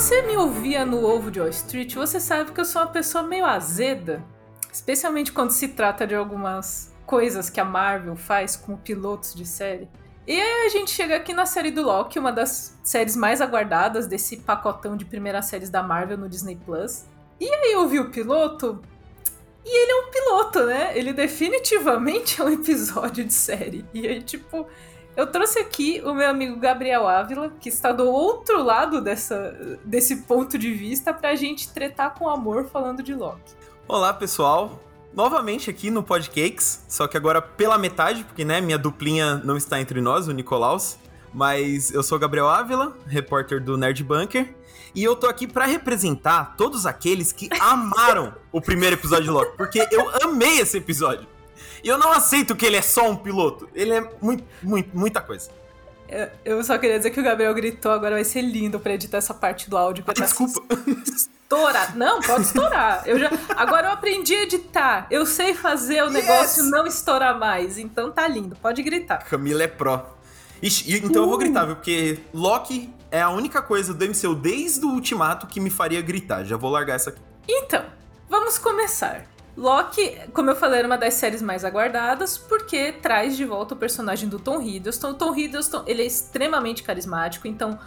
você me ouvia no Ovo de Wall Street, você sabe que eu sou uma pessoa meio azeda, especialmente quando se trata de algumas coisas que a Marvel faz com pilotos de série. E aí a gente chega aqui na série do Loki, uma das séries mais aguardadas desse pacotão de primeiras séries da Marvel no Disney Plus. E aí eu vi o piloto, e ele é um piloto, né? Ele definitivamente é um episódio de série. E aí, tipo, eu trouxe aqui o meu amigo Gabriel Ávila, que está do outro lado dessa, desse ponto de vista, pra gente tretar com amor falando de Loki. Olá, pessoal. Novamente aqui no Podcakes, só que agora pela metade, porque né, minha duplinha não está entre nós, o Nicolaus. Mas eu sou Gabriel Ávila, repórter do Nerd Bunker, e eu tô aqui para representar todos aqueles que amaram o primeiro episódio de Loki, porque eu amei esse episódio. E eu não aceito que ele é só um piloto. Ele é muito, muito, muita coisa. Eu só queria dizer que o Gabriel gritou, agora vai ser lindo pra editar essa parte do áudio. Ah, desculpa. Estourar. Não, pode estourar. Eu já... Agora eu aprendi a editar. Eu sei fazer o yes! negócio não estourar mais. Então tá lindo. Pode gritar. Camila é pró. Ixi, então uh. eu vou gritar, viu? Porque Loki é a única coisa do MCU desde o Ultimato que me faria gritar. Já vou largar essa aqui. Então, vamos começar. Loki, como eu falei, era uma das séries mais aguardadas, porque traz de volta o personagem do Tom Hiddleston. O Tom Hiddleston, ele é extremamente carismático, então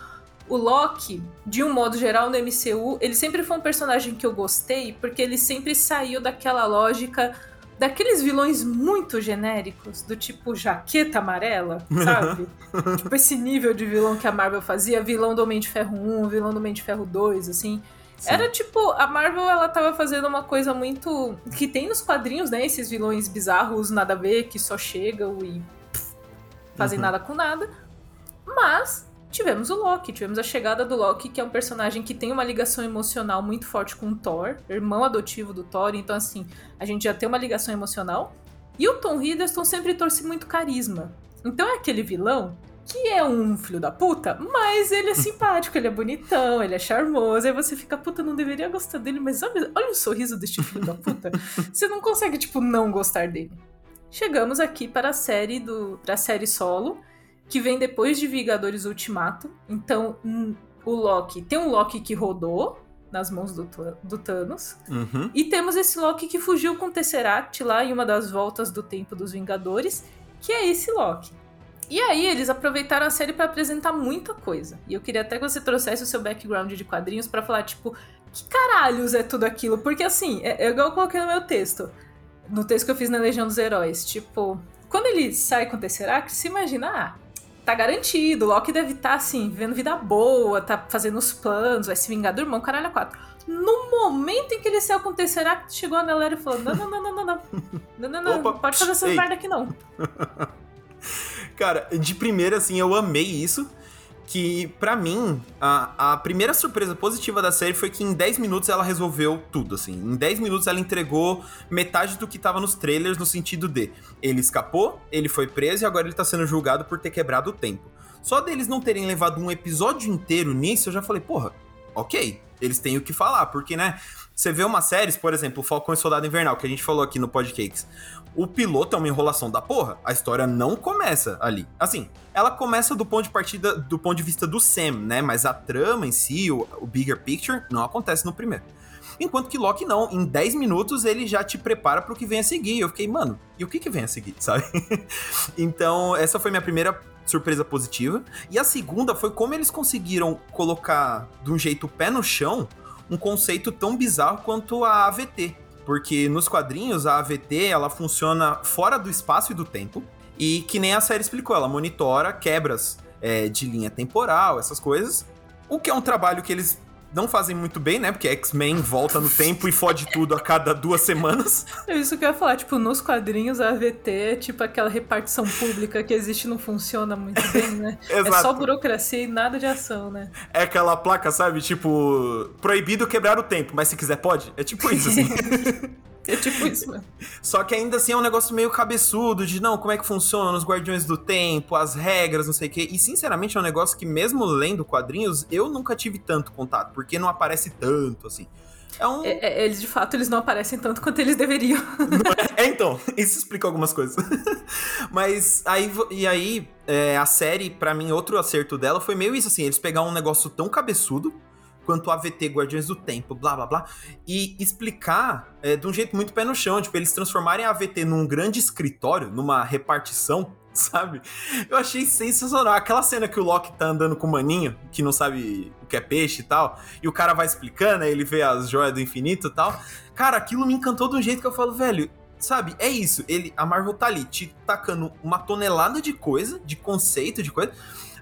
o Loki, de um modo geral no MCU, ele sempre foi um personagem que eu gostei, porque ele sempre saiu daquela lógica daqueles vilões muito genéricos, do tipo jaqueta amarela, sabe? tipo esse nível de vilão que a Marvel fazia, vilão do Homem de Ferro 1, vilão do Homem de Ferro 2, assim. Sim. Era tipo, a Marvel ela tava fazendo uma coisa muito. que tem nos quadrinhos, né? Esses vilões bizarros, nada a ver, que só chegam e pff, fazem uhum. nada com nada. Mas tivemos o Loki, tivemos a chegada do Loki, que é um personagem que tem uma ligação emocional muito forte com o Thor, irmão adotivo do Thor, então assim, a gente já tem uma ligação emocional. E o Tom Hiddleston sempre trouxe muito carisma. Então é aquele vilão que é um filho da puta, mas ele é simpático, ele é bonitão, ele é charmoso. Aí você fica, puta, não deveria gostar dele, mas olha, olha o sorriso deste filho da puta. Você não consegue, tipo, não gostar dele. Chegamos aqui para a série do. pra série solo, que vem depois de Vingadores Ultimato. Então, hum, o Loki. Tem um Loki que rodou nas mãos do, do Thanos. Uhum. E temos esse Loki que fugiu com o Tesseract lá em uma das voltas do tempo dos Vingadores, que é esse Loki. E aí, eles aproveitaram a série para apresentar muita coisa. E eu queria até que você trouxesse o seu background de quadrinhos para falar, tipo, que caralhos é tudo aquilo? Porque assim, é, é igual eu coloquei no meu texto. No texto que eu fiz na Legião dos Heróis. Tipo, quando ele sai com o Tesseract, se imagina, ah, tá garantido, o Loki deve estar, tá, assim, vivendo vida boa, tá fazendo os planos, vai se vingar do irmão, caralho, a quatro. No momento em que ele saiu com o Tesseract, chegou a galera e falou: não, não, não, não, não, não. Não, não, não, não pode fazer essas merda aqui não. Cara, de primeira, assim, eu amei isso. Que, para mim, a, a primeira surpresa positiva da série foi que em 10 minutos ela resolveu tudo, assim. Em 10 minutos ela entregou metade do que tava nos trailers, no sentido de ele escapou, ele foi preso e agora ele tá sendo julgado por ter quebrado o tempo. Só deles não terem levado um episódio inteiro nisso, eu já falei, porra, ok, eles têm o que falar, porque, né? Você vê umas séries, por exemplo, Falcão e Soldado Invernal, que a gente falou aqui no Podcakes. O piloto é uma enrolação da porra. A história não começa ali. Assim, ela começa do ponto de partida, do ponto de vista do Sam, né? Mas a trama em si, o, o bigger picture, não acontece no primeiro. Enquanto que Loki não, em 10 minutos ele já te prepara pro que vem a seguir. Eu fiquei, mano, e o que que vem a seguir, sabe? então, essa foi minha primeira surpresa positiva. E a segunda foi como eles conseguiram colocar de um jeito pé no chão um conceito tão bizarro quanto a AVT. Porque nos quadrinhos a AVT ela funciona fora do espaço e do tempo. E que nem a série explicou, ela monitora quebras é, de linha temporal, essas coisas. O que é um trabalho que eles não fazem muito bem, né? Porque X-Men volta no tempo e fode tudo a cada duas semanas. É isso que eu ia falar, tipo, nos quadrinhos a AVT é tipo aquela repartição pública que existe não funciona muito bem, né? é só burocracia e nada de ação, né? É aquela placa, sabe? Tipo, proibido quebrar o tempo, mas se quiser pode. É tipo isso, assim. É tipo isso, mano. Só que ainda assim é um negócio meio cabeçudo de não, como é que funciona os Guardiões do Tempo, as regras, não sei o quê. E sinceramente é um negócio que, mesmo lendo quadrinhos, eu nunca tive tanto contato, porque não aparece tanto, assim. É um... É, é, eles, de fato, eles não aparecem tanto quanto eles deveriam. É, então, isso explica algumas coisas. Mas aí, e aí, é, a série, para mim, outro acerto dela foi meio isso, assim, eles pegaram um negócio tão cabeçudo, quanto AVT Guardiões do Tempo, blá blá blá, e explicar é, de um jeito muito pé no chão, tipo, eles transformarem a AVT num grande escritório, numa repartição, sabe? Eu achei sensacional. Aquela cena que o Loki tá andando com o maninho, que não sabe o que é peixe e tal, e o cara vai explicando, aí ele vê as joias do infinito e tal. Cara, aquilo me encantou de um jeito que eu falo, velho, sabe? É isso. Ele, a Marvel tá ali te tacando uma tonelada de coisa, de conceito, de coisa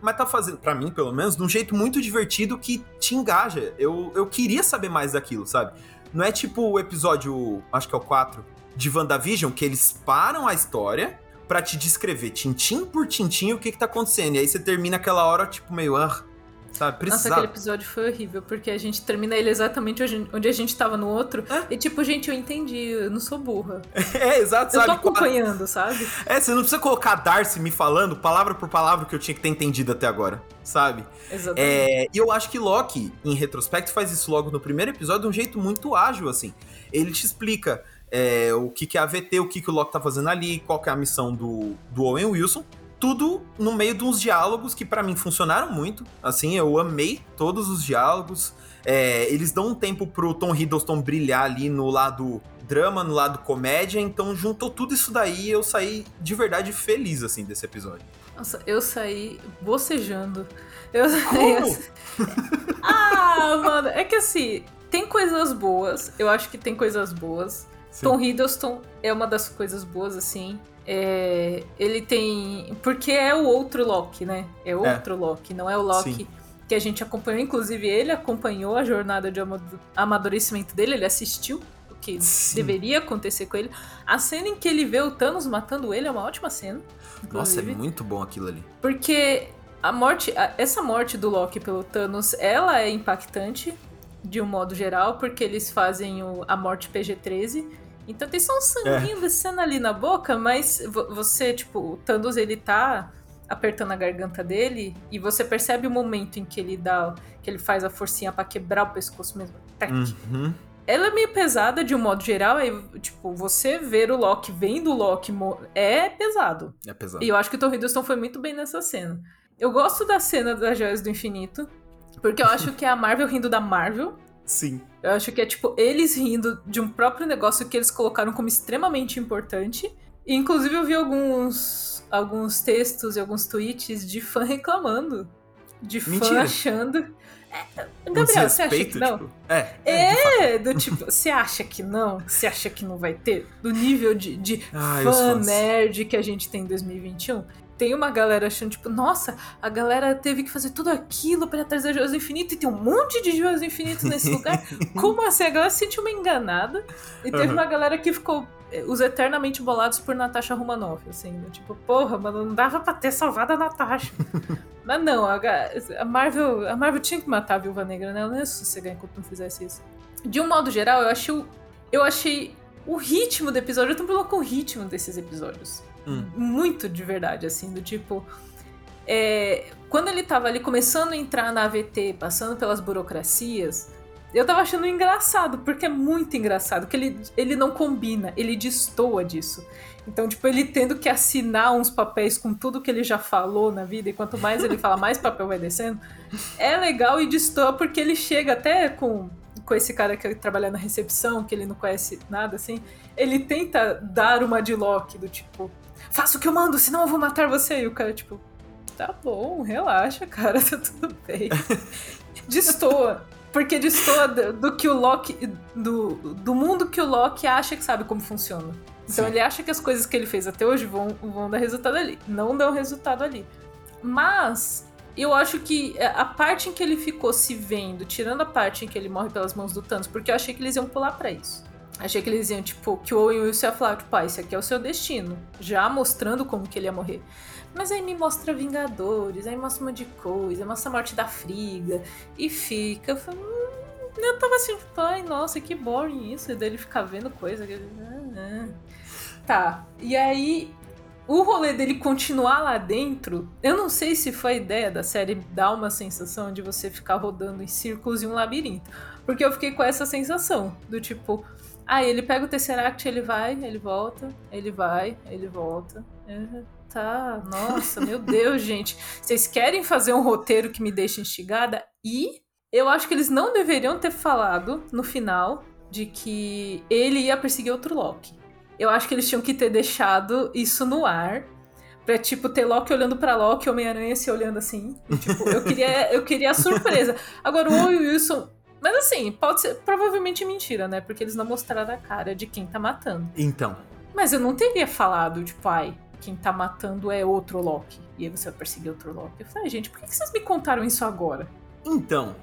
mas tá fazendo, para mim pelo menos, de um jeito muito divertido que te engaja. Eu, eu queria saber mais daquilo, sabe? Não é tipo o episódio, acho que é o 4, de WandaVision, que eles param a história para te descrever tintim por tintim o que que tá acontecendo. E aí você termina aquela hora, tipo, meio, ah, Sabe? Precisava. Nossa, aquele episódio foi horrível, porque a gente termina ele exatamente onde a gente tava no outro. É? E tipo, gente, eu entendi, eu não sou burra. É, exato, sabe? Eu tô acompanhando, sabe? É, você não precisa colocar Darcy me falando palavra por palavra que eu tinha que ter entendido até agora, sabe? Exatamente. É, e eu acho que Loki, em retrospecto, faz isso logo no primeiro episódio de um jeito muito ágil, assim. Ele te explica é, o que, que é a VT, o que, que o Loki tá fazendo ali, qual que é a missão do, do Owen Wilson tudo no meio de uns diálogos que para mim funcionaram muito. Assim, eu amei todos os diálogos. É, eles dão um tempo pro Tom Hiddleston brilhar ali no lado drama, no lado comédia, então juntou tudo isso daí e eu saí de verdade feliz, assim, desse episódio. Nossa, eu saí bocejando. Eu saí assim... ah, mano, é que assim, tem coisas boas, eu acho que tem coisas boas. Sim. Tom Hiddleston é uma das coisas boas, assim. É, ele tem. Porque é o outro Loki, né? É, é. outro é. Loki, não é o Loki Sim. que a gente acompanhou. Inclusive, ele acompanhou a jornada de amadurecimento dele, ele assistiu o que Sim. deveria acontecer com ele. A cena em que ele vê o Thanos matando ele é uma ótima cena. Inclusive, Nossa, é muito bom aquilo ali. Porque a morte, essa morte do Loki pelo Thanos, ela é impactante de um modo geral, porque eles fazem o, a morte PG-13 então tem só um sanguinho é. descendo ali na boca, mas você, tipo, o Thanos, ele tá apertando a garganta dele e você percebe o momento em que ele dá, que ele faz a forcinha para quebrar o pescoço mesmo. Uhum. Ela é meio pesada de um modo geral, aí, tipo, você ver o Loki vendo o Loki é pesado. É pesado. E eu acho que o Tom Hiddleston foi muito bem nessa cena. Eu gosto da cena das Joias do Infinito, porque eu acho que é a Marvel rindo da Marvel. Sim. Eu acho que é tipo eles rindo de um próprio negócio que eles colocaram como extremamente importante. E, inclusive eu vi alguns alguns textos e alguns tweets de fã reclamando. De fã Mentira. achando. É, Gabriel, você acha que não? Tipo, é, é, é do tipo, você acha que não? Você acha que não vai ter? Do nível de, de ah, fã nerd que a gente tem em 2021? Tem uma galera achando, tipo, nossa, a galera teve que fazer tudo aquilo para trazer joias do infinito e tem um monte de joias do infinito nesse lugar. Como assim? A galera se sentiu uma enganada. E teve uhum. uma galera que ficou eh, os eternamente bolados por Natasha Romanoff, assim, né? tipo, porra, mano, não dava pra ter salvado a Natasha. Mas não, a, a, Marvel, a Marvel tinha que matar a Viúva Negra, né? Ela não ia sossegar enquanto não fizesse isso. De um modo geral, eu achei, eu achei o ritmo do episódio, eu tô problema com o ritmo desses episódios. Hum. Muito de verdade, assim, do tipo. É, quando ele tava ali começando a entrar na AVT, passando pelas burocracias, eu tava achando engraçado, porque é muito engraçado, que ele, ele não combina, ele destoa disso. Então, tipo, ele tendo que assinar uns papéis com tudo que ele já falou na vida, e quanto mais ele fala, mais papel vai descendo, é legal e destoa porque ele chega até com, com esse cara que trabalha na recepção, que ele não conhece nada, assim, ele tenta dar uma de Loki, do tipo, faça o que eu mando, senão eu vou matar você. E o cara, tipo, tá bom, relaxa, cara, tá tudo bem. destoa. Porque destoa do, do que o Loki. Do, do mundo que o Loki acha que sabe como funciona. Então Sim. ele acha que as coisas que ele fez até hoje vão, vão dar resultado ali. Não dão resultado ali. Mas eu acho que a parte em que ele ficou se vendo, tirando a parte em que ele morre pelas mãos do Thanos, porque eu achei que eles iam pular para isso. Achei que eles iam, tipo, que o Owen Wilson ia falar, tipo, pai, esse aqui é o seu destino. Já mostrando como que ele ia morrer. Mas aí me mostra Vingadores, aí mostra um monte de coisa, mostra a morte da Friga. E fica. Eu, falei, hum, eu tava assim, pai, nossa, que boring isso. E daí ele ficar vendo coisa. Ah, ah. Tá. E aí. O rolê dele continuar lá dentro, eu não sei se foi a ideia da série dar uma sensação de você ficar rodando em círculos em um labirinto. Porque eu fiquei com essa sensação do tipo, Aí ele pega o Tesseract, ele vai, ele volta, ele vai, ele volta. É, tá, nossa, meu Deus, gente. Vocês querem fazer um roteiro que me deixe instigada? E Eu acho que eles não deveriam ter falado no final de que ele ia perseguir outro Loki. Eu acho que eles tinham que ter deixado isso no ar. Pra, tipo, ter Loki olhando pra Loki, Homem-Aranha se olhando assim. Tipo, eu queria, eu queria a surpresa. Agora, o Owen Wilson. Mas assim, pode ser provavelmente mentira, né? Porque eles não mostraram a cara de quem tá matando. Então. Mas eu não teria falado, tipo, ai, quem tá matando é outro Loki. E aí você vai perseguir outro Loki. Eu falei, gente, por que vocês me contaram isso agora? Então,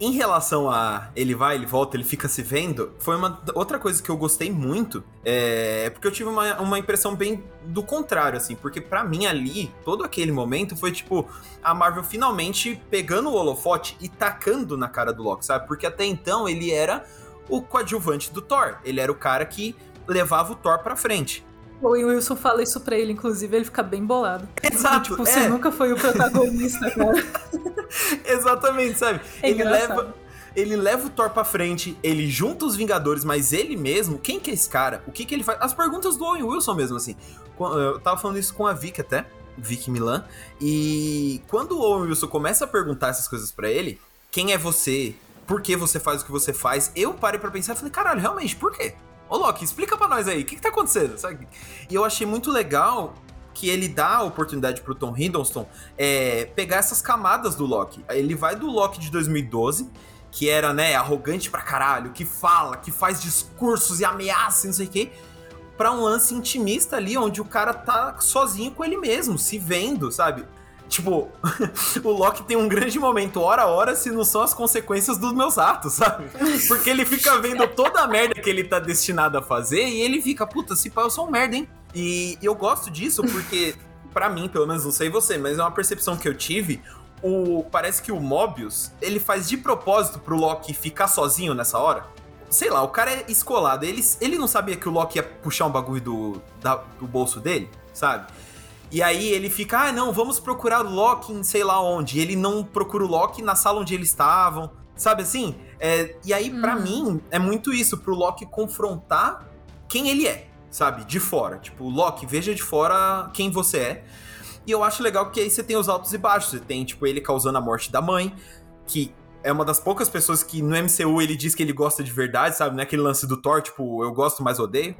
em relação a ele vai, ele volta, ele fica se vendo, foi uma outra coisa que eu gostei muito. É porque eu tive uma, uma impressão bem do contrário, assim. Porque para mim ali, todo aquele momento foi tipo a Marvel finalmente pegando o holofote e tacando na cara do Loki, sabe? Porque até então ele era o coadjuvante do Thor. Ele era o cara que levava o Thor pra frente. O Wilson fala isso pra ele, inclusive, ele fica bem bolado. Exato. Tipo, você é. nunca foi o protagonista, cara. Exatamente, sabe? É ele leva. Ele leva o Thor pra frente, ele junta os Vingadores, mas ele mesmo, quem que é esse cara? O que que ele faz? As perguntas do Owen Wilson mesmo, assim. Qu- Eu tava falando isso com a Vicky até, Vicky Milan, e quando o Owen Wilson começa a perguntar essas coisas pra ele, quem é você? Por que você faz o que você faz? Eu parei pra pensar e falei, caralho, realmente, por quê? Ô Loki, explica pra nós aí, o que que tá acontecendo? Sabe? E eu achei muito legal que ele dá a oportunidade pro Tom Hiddleston é, pegar essas camadas do Loki. Ele vai do Loki de 2012, que era, né, arrogante pra caralho, que fala, que faz discursos e ameaça e não sei o quê, pra um lance intimista ali, onde o cara tá sozinho com ele mesmo, se vendo, sabe? Tipo, o Loki tem um grande momento, hora a hora, se não são as consequências dos meus atos, sabe? Porque ele fica vendo toda a merda que ele tá destinado a fazer e ele fica, puta, se pá, eu sou um merda, hein? E eu gosto disso porque, pra mim, pelo menos, não sei você, mas é uma percepção que eu tive. O, parece que o Mobius, ele faz de propósito pro Loki ficar sozinho nessa hora. Sei lá, o cara é escolado. Ele, ele não sabia que o Loki ia puxar um bagulho do, da- do bolso dele, sabe? E aí ele fica, ah, não, vamos procurar o Loki em sei lá onde. E ele não procura o Loki na sala onde eles estavam. Sabe assim? É, e aí, pra Hum. mim, é muito isso, pro Loki confrontar quem ele é, sabe? De fora. Tipo, Loki, veja de fora quem você é. E eu acho legal que aí você tem os altos e baixos. Você tem, tipo, ele causando a morte da mãe, que é uma das poucas pessoas que no MCU ele diz que ele gosta de verdade, sabe? Não é lance do Thor, tipo, eu gosto, mas odeio.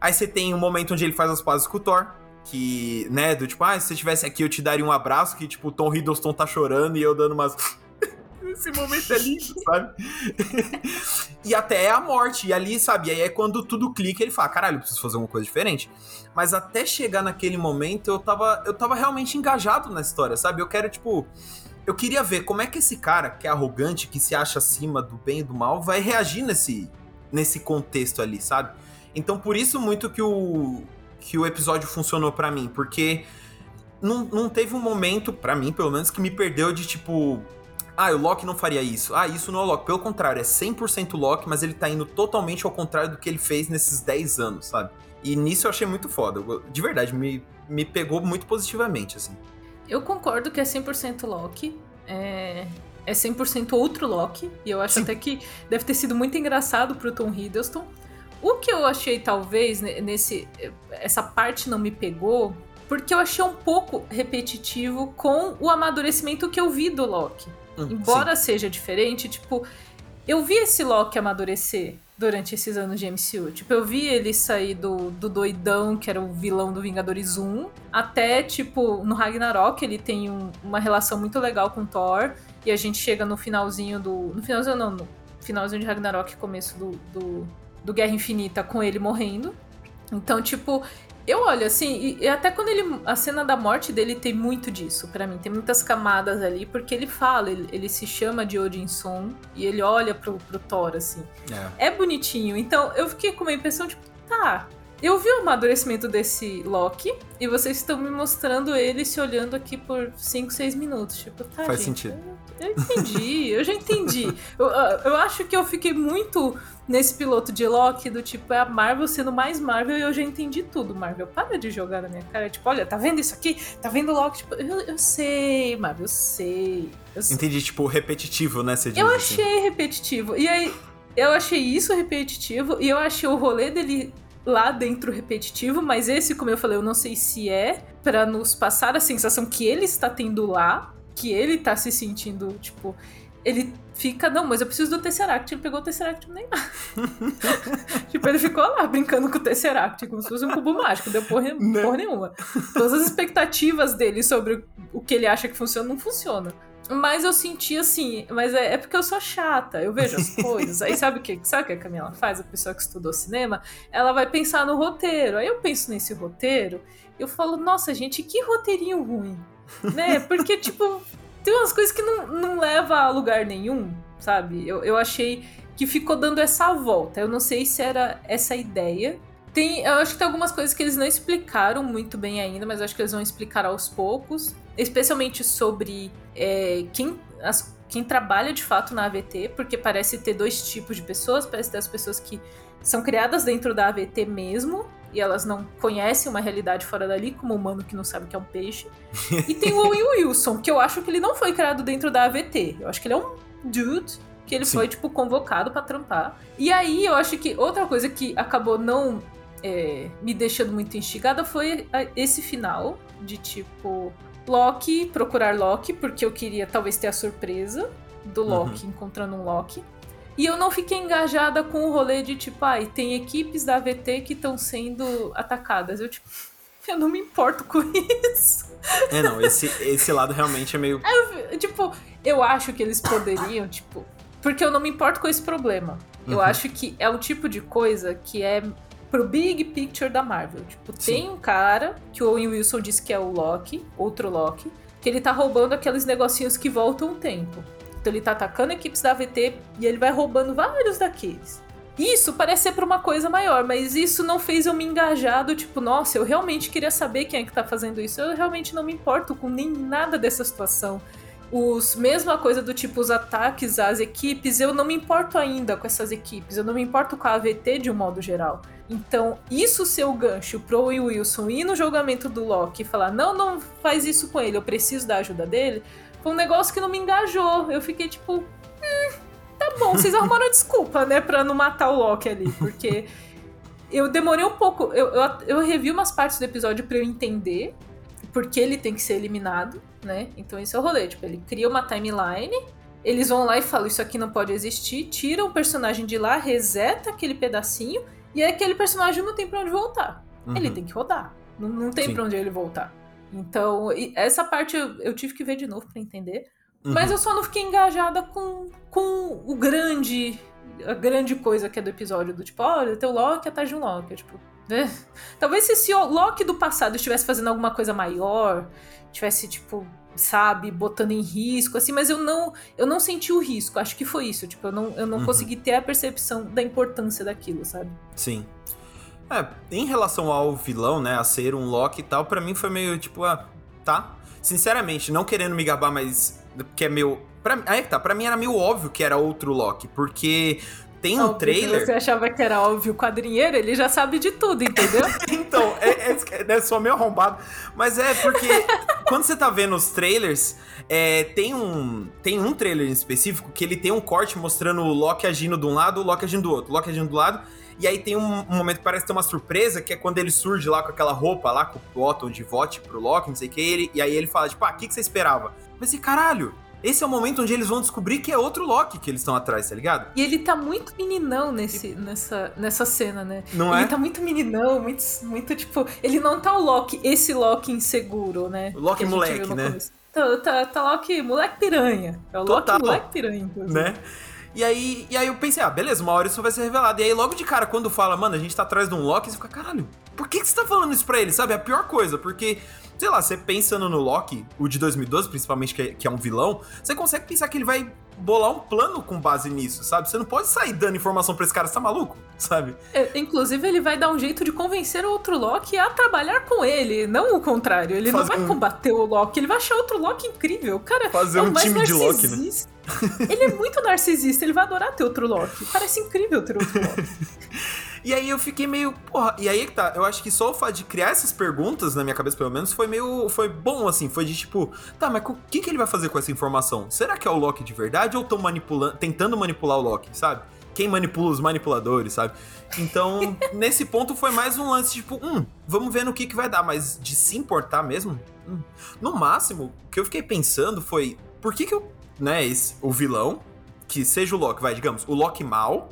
Aí você tem um momento onde ele faz as pazes com o Thor, que, né, do tipo, ah, se você estivesse aqui eu te daria um abraço, que, tipo, o Tom Hiddleston tá chorando e eu dando umas. Esse momento é lindo, sabe? e até a morte. E ali, sabe? E aí é quando tudo clica ele fala: caralho, eu preciso fazer alguma coisa diferente. Mas até chegar naquele momento, eu tava, eu tava realmente engajado na história, sabe? Eu quero, tipo. Eu queria ver como é que esse cara, que é arrogante, que se acha acima do bem e do mal, vai reagir nesse, nesse contexto ali, sabe? Então, por isso muito que o, que o episódio funcionou pra mim, porque não, não teve um momento, pra mim pelo menos, que me perdeu de tipo. Ah, o Loki não faria isso. Ah, isso não é o Loki. Pelo contrário, é 100% Loki, mas ele tá indo totalmente ao contrário do que ele fez nesses 10 anos, sabe? E nisso eu achei muito foda. De verdade, me, me pegou muito positivamente, assim. Eu concordo que é 100% Loki. É, é 100% outro Loki. E eu acho Sim. até que deve ter sido muito engraçado pro Tom Hiddleston. O que eu achei, talvez, ne- nesse. Essa parte não me pegou. Porque eu achei um pouco repetitivo com o amadurecimento que eu vi do Loki. Hum, Embora seja diferente, tipo, eu vi esse Loki amadurecer durante esses anos de MCU. Tipo, eu vi ele sair do, do doidão, que era o vilão do Vingadores 1, até, tipo, no Ragnarok, ele tem um- uma relação muito legal com Thor. E a gente chega no finalzinho do. No finalzinho, não, no finalzinho de Ragnarok, começo do, do, do Guerra Infinita, com ele morrendo. Então, tipo, eu olho assim, e, até quando ele. A cena da morte dele tem muito disso pra mim. Tem muitas camadas ali, porque ele fala, ele, ele se chama de Odinson e ele olha pro, pro Thor, assim. Sim. É. É bonitinho. Então eu fiquei com uma impressão, tipo, tá. Eu vi o amadurecimento desse Loki e vocês estão me mostrando ele se olhando aqui por 5, 6 minutos. Tipo, tá, Faz gente, sentido. Eu, eu entendi, eu já entendi. Eu, eu acho que eu fiquei muito nesse piloto de Loki do tipo, é a Marvel sendo mais Marvel e eu já entendi tudo, Marvel. Para de jogar na minha cara. Tipo, olha, tá vendo isso aqui? Tá vendo Loki? Tipo, eu, eu sei, Marvel, eu sei. Eu sei. Entendi, tipo, repetitivo, né? Você diz, Eu assim. achei repetitivo. E aí, eu achei isso repetitivo. E eu achei o rolê dele lá dentro repetitivo. Mas esse, como eu falei, eu não sei se é pra nos passar a sensação que ele está tendo lá. Que ele tá se sentindo, tipo. ele fica, não, mas eu preciso do Tesseract. Ele pegou o Tesseract nem Tipo, ele ficou lá brincando com o Tesseract, como se fosse um cubo mágico, deu porra, né? porra nenhuma. Todas as expectativas dele sobre o que ele acha que funciona não funciona. Mas eu senti assim, mas é, é, porque eu sou chata, eu vejo as coisas. Aí sabe o que, sabe o que a Camila faz? A pessoa que estudou cinema, ela vai pensar no roteiro. Aí eu penso nesse roteiro, eu falo, nossa, gente, que roteirinho ruim. Né? Porque, tipo, tem umas coisas que não, não leva a lugar nenhum, sabe? Eu, eu achei que ficou dando essa volta. Eu não sei se era essa ideia. Tem, eu acho que tem algumas coisas que eles não explicaram muito bem ainda, mas acho que eles vão explicar aos poucos. Especialmente sobre é, quem, as, quem trabalha de fato na AVT, porque parece ter dois tipos de pessoas. Parece ter as pessoas que são criadas dentro da AVT mesmo, e elas não conhecem uma realidade fora dali, como o humano que não sabe que é um peixe. e tem o Owen Wilson, que eu acho que ele não foi criado dentro da AVT. Eu acho que ele é um dude que ele Sim. foi, tipo, convocado para trampar. E aí eu acho que outra coisa que acabou não é, me deixando muito instigada foi esse final de tipo. Loki, procurar Loki, porque eu queria talvez ter a surpresa do Loki uhum. encontrando um Loki. E eu não fiquei engajada com o rolê de tipo, ai, ah, tem equipes da AVT que estão sendo atacadas. Eu, tipo, eu não me importo com isso. É, não, esse, esse lado realmente é meio. É, tipo, eu acho que eles poderiam, tipo. Porque eu não me importo com esse problema. Uhum. Eu acho que é o tipo de coisa que é pro big picture da Marvel. Tipo, Sim. tem um cara que o Owen Wilson disse que é o Loki, outro Loki, que ele tá roubando aqueles negocinhos que voltam o tempo. Então ele tá atacando equipes da AVT e ele vai roubando vários daqueles. Isso parece ser pra uma coisa maior, mas isso não fez eu me engajar do tipo, nossa, eu realmente queria saber quem é que tá fazendo isso. Eu realmente não me importo com nem nada dessa situação. Os mesma coisa do tipo os ataques às equipes, eu não me importo ainda com essas equipes, eu não me importo com a AVT de um modo geral. Então, isso ser o gancho pro Will Wilson ir no julgamento do Loki e falar: "Não, não faz isso com ele, eu preciso da ajuda dele", foi um negócio que não me engajou. Eu fiquei tipo, hum, tá bom, vocês arrumaram a desculpa, né, pra não matar o Loki ali, porque eu demorei um pouco. Eu, eu, eu revi umas partes do episódio para eu entender porque ele tem que ser eliminado, né? Então esse é o rolê. Tipo, ele cria uma timeline, eles vão lá e falam: Isso aqui não pode existir, tiram o personagem de lá, reseta aquele pedacinho, e aí aquele personagem não tem pra onde voltar. Uhum. Ele tem que rodar. Não, não tem pra onde ele voltar. Então, essa parte eu, eu tive que ver de novo para entender. Uhum. Mas eu só não fiquei engajada com, com o grande. A grande coisa que é do episódio, do tipo, olha, teu Loki atrás de um Loki. Tipo? Talvez se esse Loki do passado estivesse fazendo alguma coisa maior, tivesse, tipo, sabe, botando em risco, assim, mas eu não eu não senti o risco. Acho que foi isso. Tipo, eu não, eu não uhum. consegui ter a percepção da importância daquilo, sabe? Sim. É, em relação ao vilão, né, a ser um Loki e tal, para mim foi meio tipo, ah, tá. Sinceramente, não querendo me gabar, mas que é meio. Pra, aí tá, pra mim era meio óbvio que era outro Loki, porque tem um trailer. você achava que era óbvio o quadrinheiro, ele já sabe de tudo, entendeu? então, é, é, é só meio arrombado. Mas é porque quando você tá vendo os trailers, é, tem, um, tem um trailer em específico que ele tem um corte mostrando o Loki agindo de um lado, o Loki agindo do outro, o Loki agindo do lado. E aí tem um, um, momento que parece ter uma surpresa, que é quando ele surge lá com aquela roupa lá, com o Otto de vote pro Loki, não sei o que, ele, e aí ele fala, tipo, ah, o que, que você esperava? Mas e caralho, esse é o momento onde eles vão descobrir que é outro Loki que eles estão atrás, tá ligado? E ele tá muito meninão nesse, nessa, nessa cena, né? Não ele é? tá muito meninão, muito, muito tipo. Ele não tá o Loki, esse Loki inseguro, né? O Loki moleque, né? Tá, tá, tá Loki moleque piranha. É o Total. Loki moleque piranha, inclusive. Né? E aí, e aí eu pensei, ah, beleza, uma hora isso vai ser revelado. E aí, logo de cara, quando fala, mano, a gente tá atrás de um Loki, você fica, caralho, por que, que você tá falando isso pra ele? Sabe? É a pior coisa, porque, sei lá, você pensando no Loki, o de 2012, principalmente, que é, que é um vilão, você consegue pensar que ele vai bolar um plano com base nisso, sabe? Você não pode sair dando informação pra esse cara, você tá maluco, sabe? É, inclusive, ele vai dar um jeito de convencer o outro Loki a trabalhar com ele, não o contrário. Ele não vai um... combater o Loki, ele vai achar outro Loki incrível. Cara, Fazer é um time de Loki, né? Ele é muito narcisista, ele vai adorar ter outro Loki. Parece incrível ter outro Loki. E aí eu fiquei meio, porra, e aí que tá, eu acho que só o fato de criar essas perguntas na minha cabeça, pelo menos, foi meio, foi bom, assim, foi de tipo, tá, mas o que, que ele vai fazer com essa informação? Será que é o Loki de verdade ou estão manipulando, tentando manipular o Loki, sabe? Quem manipula os manipuladores, sabe? Então, nesse ponto foi mais um lance, tipo, hum, vamos ver no que que vai dar, mas de se importar mesmo? Hum. No máximo, o que eu fiquei pensando foi, por que que eu né, esse, o vilão, que seja o Loki, vai, digamos, o Loki mal,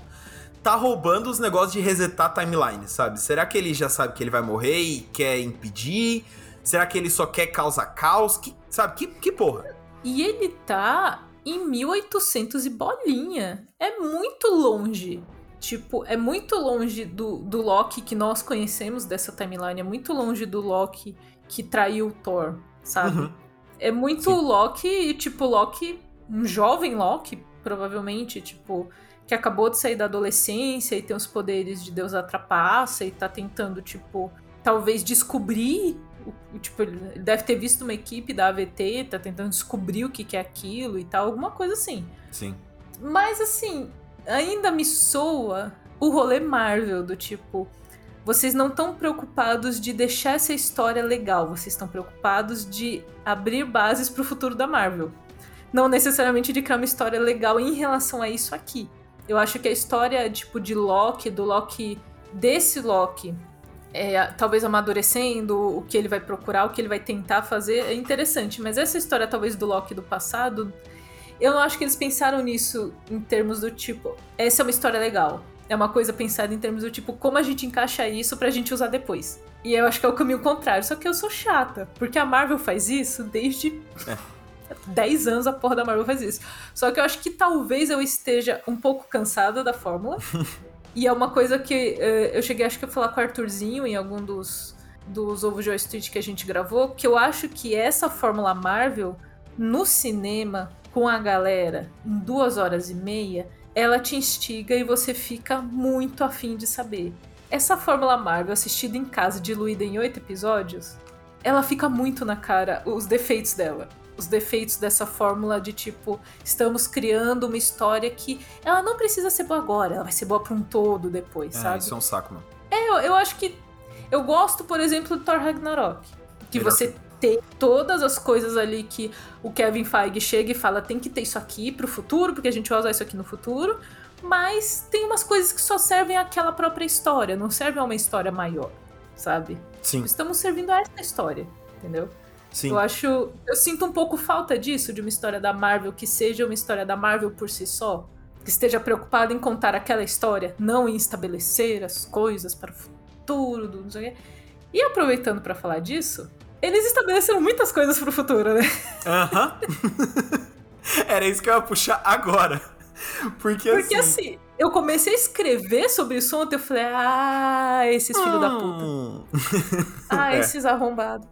tá roubando os negócios de resetar a timeline, sabe? Será que ele já sabe que ele vai morrer e quer impedir? Será que ele só quer causar caos? Que, sabe? Que, que porra? E ele tá em 1800 e bolinha. É muito longe. Tipo, é muito longe do, do Loki que nós conhecemos dessa timeline. É muito longe do Loki que traiu o Thor, sabe? Uhum. É muito Sim. Loki, tipo, Loki, um jovem Loki, provavelmente, tipo, que acabou de sair da adolescência e tem os poderes de Deus atrapassa e tá tentando, tipo, talvez descobrir. Tipo, ele deve ter visto uma equipe da AVT, tá tentando descobrir o que, que é aquilo e tal, alguma coisa assim. Sim. Mas assim, ainda me soa o rolê Marvel, do tipo, vocês não estão preocupados de deixar essa história legal, vocês estão preocupados de abrir bases para o futuro da Marvel. Não necessariamente de criar uma história legal em relação a isso aqui. Eu acho que a história, tipo, de Loki, do Loki, desse Loki, é, talvez amadurecendo, o que ele vai procurar, o que ele vai tentar fazer, é interessante. Mas essa história, talvez, do Loki do passado, eu não acho que eles pensaram nisso em termos do tipo, essa é uma história legal. É uma coisa pensada em termos do tipo, como a gente encaixa isso pra gente usar depois. E eu acho que é o caminho contrário, só que eu sou chata, porque a Marvel faz isso desde. É. 10 anos a porra da Marvel faz isso. Só que eu acho que talvez eu esteja um pouco cansada da fórmula. e é uma coisa que uh, eu cheguei, acho que a falar com o Arthurzinho em algum dos, dos Ovo Joy Street que a gente gravou, que eu acho que essa fórmula Marvel no cinema com a galera em duas horas e meia, ela te instiga e você fica muito afim de saber. Essa Fórmula Marvel assistida em casa, diluída em oito episódios, ela fica muito na cara os defeitos dela. Os defeitos dessa fórmula de tipo, estamos criando uma história que ela não precisa ser boa agora, ela vai ser boa pra um todo depois, é, sabe? Isso é um saco, mano. É, eu, eu acho que. Eu gosto, por exemplo, do Thor Ragnarok. Que Melhor você ter todas as coisas ali que o Kevin Feige chega e fala, tem que ter isso aqui pro futuro, porque a gente vai usar isso aqui no futuro. Mas tem umas coisas que só servem àquela própria história, não servem a uma história maior, sabe? Sim. Estamos servindo a essa história, entendeu? Sim. Eu acho. Eu sinto um pouco falta disso, de uma história da Marvel que seja uma história da Marvel por si só. Que esteja preocupada em contar aquela história, não em estabelecer as coisas para o futuro, do não sei o quê. E aproveitando para falar disso, eles estabeleceram muitas coisas pro futuro, né? Aham. Era isso que eu ia puxar agora. Porque, Porque assim... assim, eu comecei a escrever sobre isso ontem, eu falei, ah, esses filhos hum. da puta. Hum. Ah, é. esses arrombados.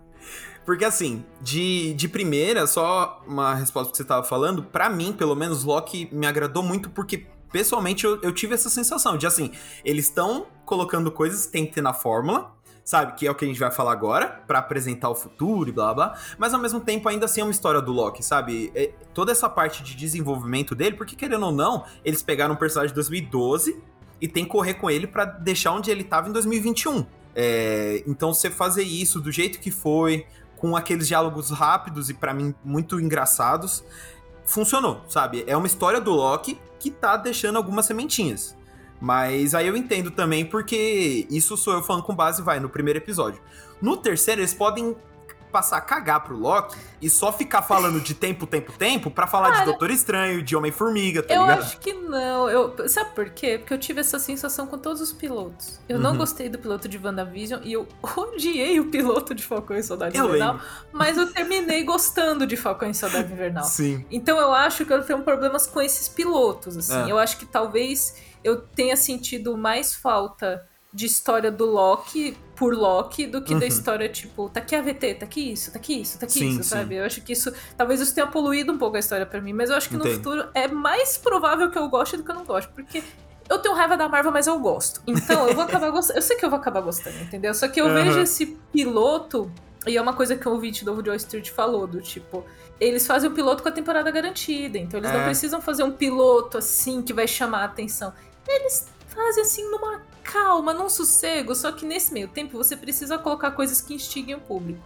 Porque assim, de, de primeira, só uma resposta que você tava falando, para mim, pelo menos, Loki me agradou muito porque pessoalmente eu, eu tive essa sensação de assim, eles estão colocando coisas que tem que ter na fórmula, sabe? Que é o que a gente vai falar agora, para apresentar o futuro e blá blá. Mas ao mesmo tempo, ainda assim é uma história do Loki, sabe? É, toda essa parte de desenvolvimento dele, porque querendo ou não, eles pegaram um personagem de 2012 e tem que correr com ele para deixar onde ele tava em 2021. É, então, você fazer isso do jeito que foi, com aqueles diálogos rápidos e para mim muito engraçados, funcionou, sabe? É uma história do Loki que tá deixando algumas sementinhas. Mas aí eu entendo também porque isso sou eu falando com base, vai, no primeiro episódio. No terceiro, eles podem passar a cagar pro Loki e só ficar falando de tempo, tempo, tempo para falar Cara, de Doutor Estranho, de Homem-Formiga, tá eu ligado? Eu acho que não. Eu, sabe por quê? Porque eu tive essa sensação com todos os pilotos. Eu uhum. não gostei do piloto de WandaVision e eu odiei o piloto de Falcão e Soldado Invernal, mas eu terminei gostando de Falcão e Soldado Invernal. Sim. Então eu acho que eu tenho problemas com esses pilotos, assim. É. Eu acho que talvez eu tenha sentido mais falta de história do Loki por Loki do que uhum. da história, tipo, tá aqui a VT, tá aqui isso, tá aqui isso, tá aqui sim, isso, sim. sabe? Eu acho que isso. Talvez isso tenha poluído um pouco a história para mim, mas eu acho que Entendo. no futuro é mais provável que eu goste do que eu não gosto, porque. Eu tenho raiva da Marvel, mas eu gosto. Então, eu vou acabar gostando. Eu sei que eu vou acabar gostando, entendeu? Só que eu uhum. vejo esse piloto, e é uma coisa que o ouvinte do Joe Street falou, do tipo, eles fazem o piloto com a temporada garantida, então eles é. não precisam fazer um piloto assim que vai chamar a atenção. Eles fazem assim numa calma, num sossego, só que nesse meio tempo você precisa colocar coisas que instiguem o público.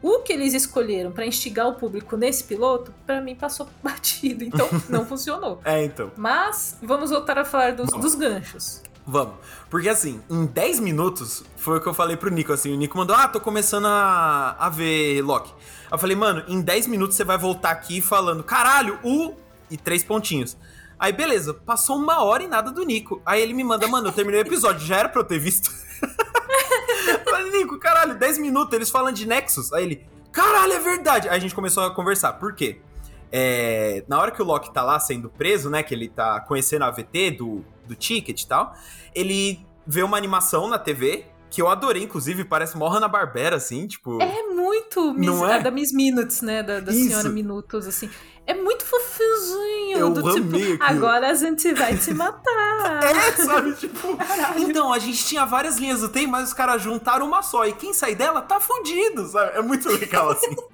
O que eles escolheram para instigar o público nesse piloto, para mim passou batido, então não funcionou. É, então. Mas vamos voltar a falar dos, dos ganchos. Vamos. Porque assim, em 10 minutos, foi o que eu falei pro Nico, assim, o Nico mandou, ah, tô começando a, a ver Loki. Eu falei, mano, em 10 minutos você vai voltar aqui falando, caralho, o e três pontinhos. Aí, beleza, passou uma hora e nada do Nico. Aí ele me manda, mano, eu terminei o episódio, já era pra eu ter visto. Falei, Nico, caralho, 10 minutos, eles falam de Nexus. Aí ele, caralho, é verdade. Aí a gente começou a conversar. Por quê? É, na hora que o Loki tá lá sendo preso, né? Que ele tá conhecendo a AVT do, do ticket e tal, ele vê uma animação na TV que eu adorei, inclusive, parece mó Hanna-Barbera, assim, tipo... É muito Miss, Não é? da Miss Minutes, né, da, da senhora Minutos, assim. É muito fofinho, Eu do amei tipo, agora a gente vai te matar. É, sabe? Tipo. Então, a gente tinha várias linhas do tempo, mas os caras juntaram uma só. E quem sair dela tá fudido, sabe? É muito legal, assim.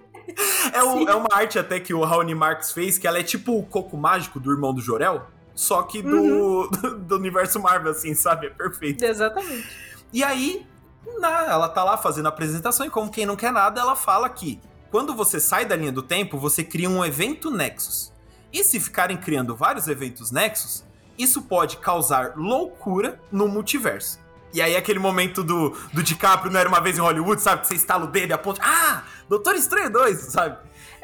É, o- é uma arte até que o Raoni Marx fez, que ela é tipo o coco mágico do irmão do Jorel, só que do, do, universo Marvel, assim, sabe? É perfeito. Exatamente. E aí, na- ela tá lá fazendo a apresentação e como quem não quer nada, ela fala que quando você sai da linha do tempo, você cria um evento Nexus. E se ficarem criando vários eventos Nexus, isso pode causar loucura no multiverso. E aí aquele momento do, do DiCaprio não era uma vez em Hollywood, sabe? Que você estala o dedo e aponta, ah, Doutor Estranho 2, sabe?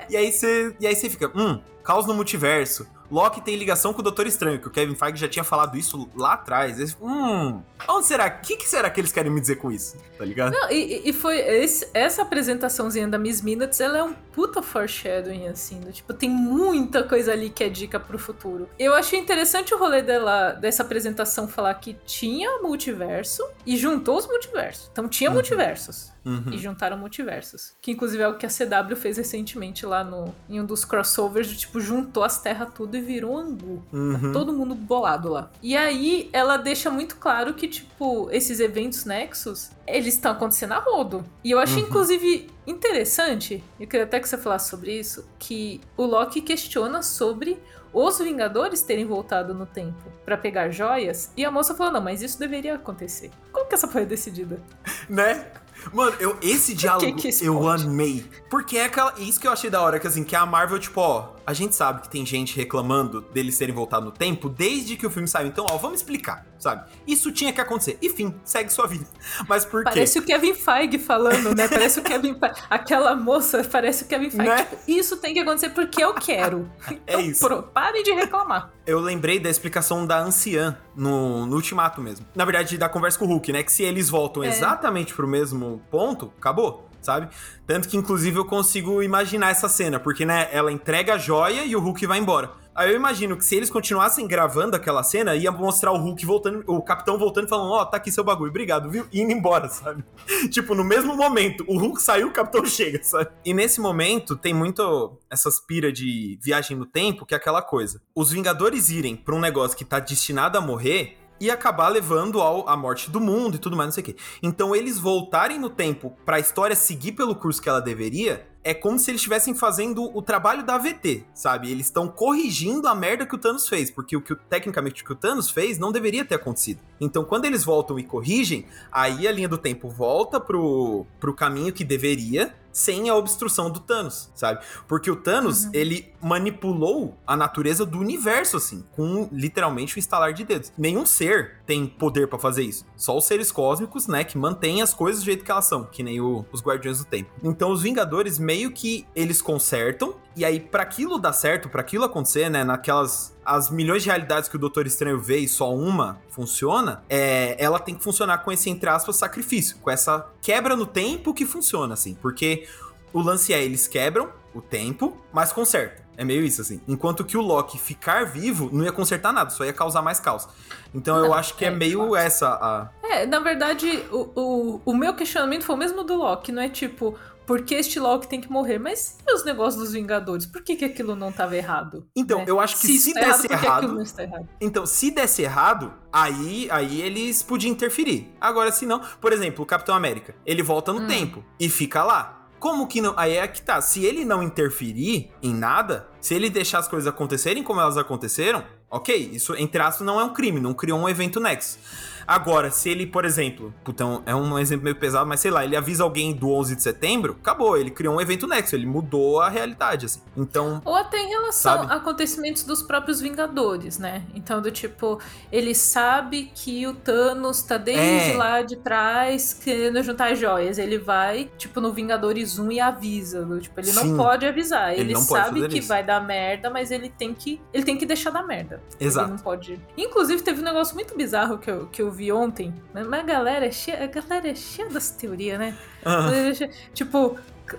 E aí você, e aí você fica, hum, caos no multiverso. Loki tem ligação com o Doutor Estranho, que o Kevin Feige já tinha falado isso lá atrás. Eles, hum, onde será? O que, que será que eles querem me dizer com isso? Tá ligado? Não, e, e foi esse- essa apresentaçãozinha da Miss Minutes, ela é um puta foreshadowing, assim, do tipo, tem muita coisa ali que é dica pro futuro. Eu achei interessante o rolê dela, dessa apresentação falar que tinha multiverso e juntou os multiversos. Então tinha Uhum. multiversos. Uhum. E juntaram multiversos. Que inclusive é o que a CW fez recentemente lá no, em um dos crossovers, de tipo, juntou as terras tudo e virou um angu. Uhum. Todo mundo bolado lá. E aí ela deixa muito claro que, tipo, esses eventos Nexus, eles estão acontecendo a rodo. E eu achei, Uhum. inclusive, interessante, eu queria até que você falasse sobre isso, que o Loki questiona sobre os Vingadores terem voltado no tempo pra pegar joias. E a moça falou: não, mas isso deveria acontecer. Como que essa foi decidida? Né? Mano, eu, esse diálogo que isso eu amei. Porque é aquela, isso que eu achei da hora, que assim, que a Marvel, tipo, ó, a gente sabe que tem gente reclamando deles terem voltado no tempo desde que o filme saiu. Então, ó, vamos explicar, sabe? Isso tinha que acontecer. Enfim, segue sua vida. Mas por quê? Parece o Kevin Feige falando, né? Parece o Kevin Feige. Aquela moça parece o Kevin Feige. Né? Tipo, isso tem que acontecer porque eu quero. É isso. Pro- parem de reclamar. Eu lembrei da explicação da anciã no, no Ultimato mesmo. Na verdade, da conversa com o Hulk, né? Que se eles voltam É. exatamente pro mesmo ponto, acabou, sabe? Tanto que, inclusive, eu consigo imaginar essa cena, porque, né, ela entrega a joia e o Hulk vai embora. Aí eu imagino que se eles continuassem gravando aquela cena, ia mostrar o Hulk voltando, o capitão voltando e falando, ó, tá aqui seu bagulho, obrigado, viu? E indo embora, sabe? tipo, no mesmo momento, o Hulk saiu, o capitão chega, sabe? E nesse momento tem muito essas pira de viagem no tempo, que é aquela coisa. Os Vingadores irem pra um negócio que tá destinado a morrer e acabar levando ao, à morte do mundo e tudo mais, não sei o quê. Então eles voltarem no tempo pra história seguir pelo curso que ela deveria, é como se eles estivessem fazendo o trabalho da AVT, sabe? Eles estão corrigindo a merda que o Thanos fez, porque o que tecnicamente o que o Thanos fez não deveria ter acontecido. Então quando eles voltam e corrigem, aí a linha do tempo volta pro, pro caminho que deveria, sem a obstrução do Thanos, sabe? Porque o Thanos, Uhum. ele manipulou a natureza do universo, assim, com literalmente o instalar de dedos. Nenhum ser tem poder pra fazer isso. Só os seres cósmicos, né, que mantêm as coisas do jeito que elas são, que nem o- os Guardiões do Tempo. Então os Vingadores meio que eles consertam, e aí pra aquilo dar certo, pra aquilo acontecer, né, naquelas as milhões de realidades que o Doutor Estranho vê e só uma funciona, é, ela tem que funcionar com esse, entre aspas, sacrifício, com essa quebra no tempo que funciona, assim, porque o lance é, eles quebram o tempo, mas consertam. É meio isso, assim. Enquanto que o Loki ficar vivo não ia consertar nada, só ia causar mais caos. Então eu Não, acho que é, é, meio essa a. É, na verdade, o, o, o meu questionamento foi o mesmo do Loki, não é tipo, por que este Loki tem que morrer? Mas e os negócios dos Vingadores? Por que, que aquilo não estava errado? Então, né? eu acho que isso se tá desse que errado- não está errado? Então, se desse errado, aí, aí eles podiam interferir. Agora, se não, por exemplo, o Capitão América, ele volta no Hum. tempo e fica lá. Como que não. Aí é que tá. Se ele não interferir em nada, se ele deixar as coisas acontecerem como elas aconteceram, ok, isso, entre aspas, não é um crime, não criou um evento Nexus. Agora, se ele, por exemplo, putão, é um exemplo meio pesado, mas sei lá, ele avisa alguém do 11 de setembro, acabou, ele criou um evento Nexo, ele mudou a realidade, assim. Então. Ou até em relação sabe? a acontecimentos dos próprios Vingadores, né? Então, do tipo, ele sabe que o Thanos tá desde é. lá de trás querendo juntar joias. Ele vai, tipo, no Vingadores 1 e avisa. Do, tipo, ele Sim. não pode avisar. Ele, ele sabe que isso. vai dar merda, mas ele tem que. Ele tem que deixar dar merda. Exato. Ele não pode. Inclusive, teve um negócio muito bizarro que eu, que eu vi ontem. Mas a galera é cheia, a galera é cheia das teorias, né? Uhum. Tipo,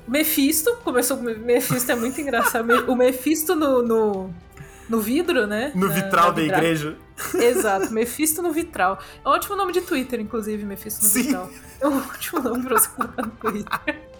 Mephisto, começou com Mephisto, é muito engraçado. O Mephisto no, no, no vidro, né? No vitral na da igreja. Exato, Mephisto no vitral. É um ótimo nome de Twitter, inclusive, Mephisto no Sim. vitral. É um ótimo nome pra você colocar no Twitter.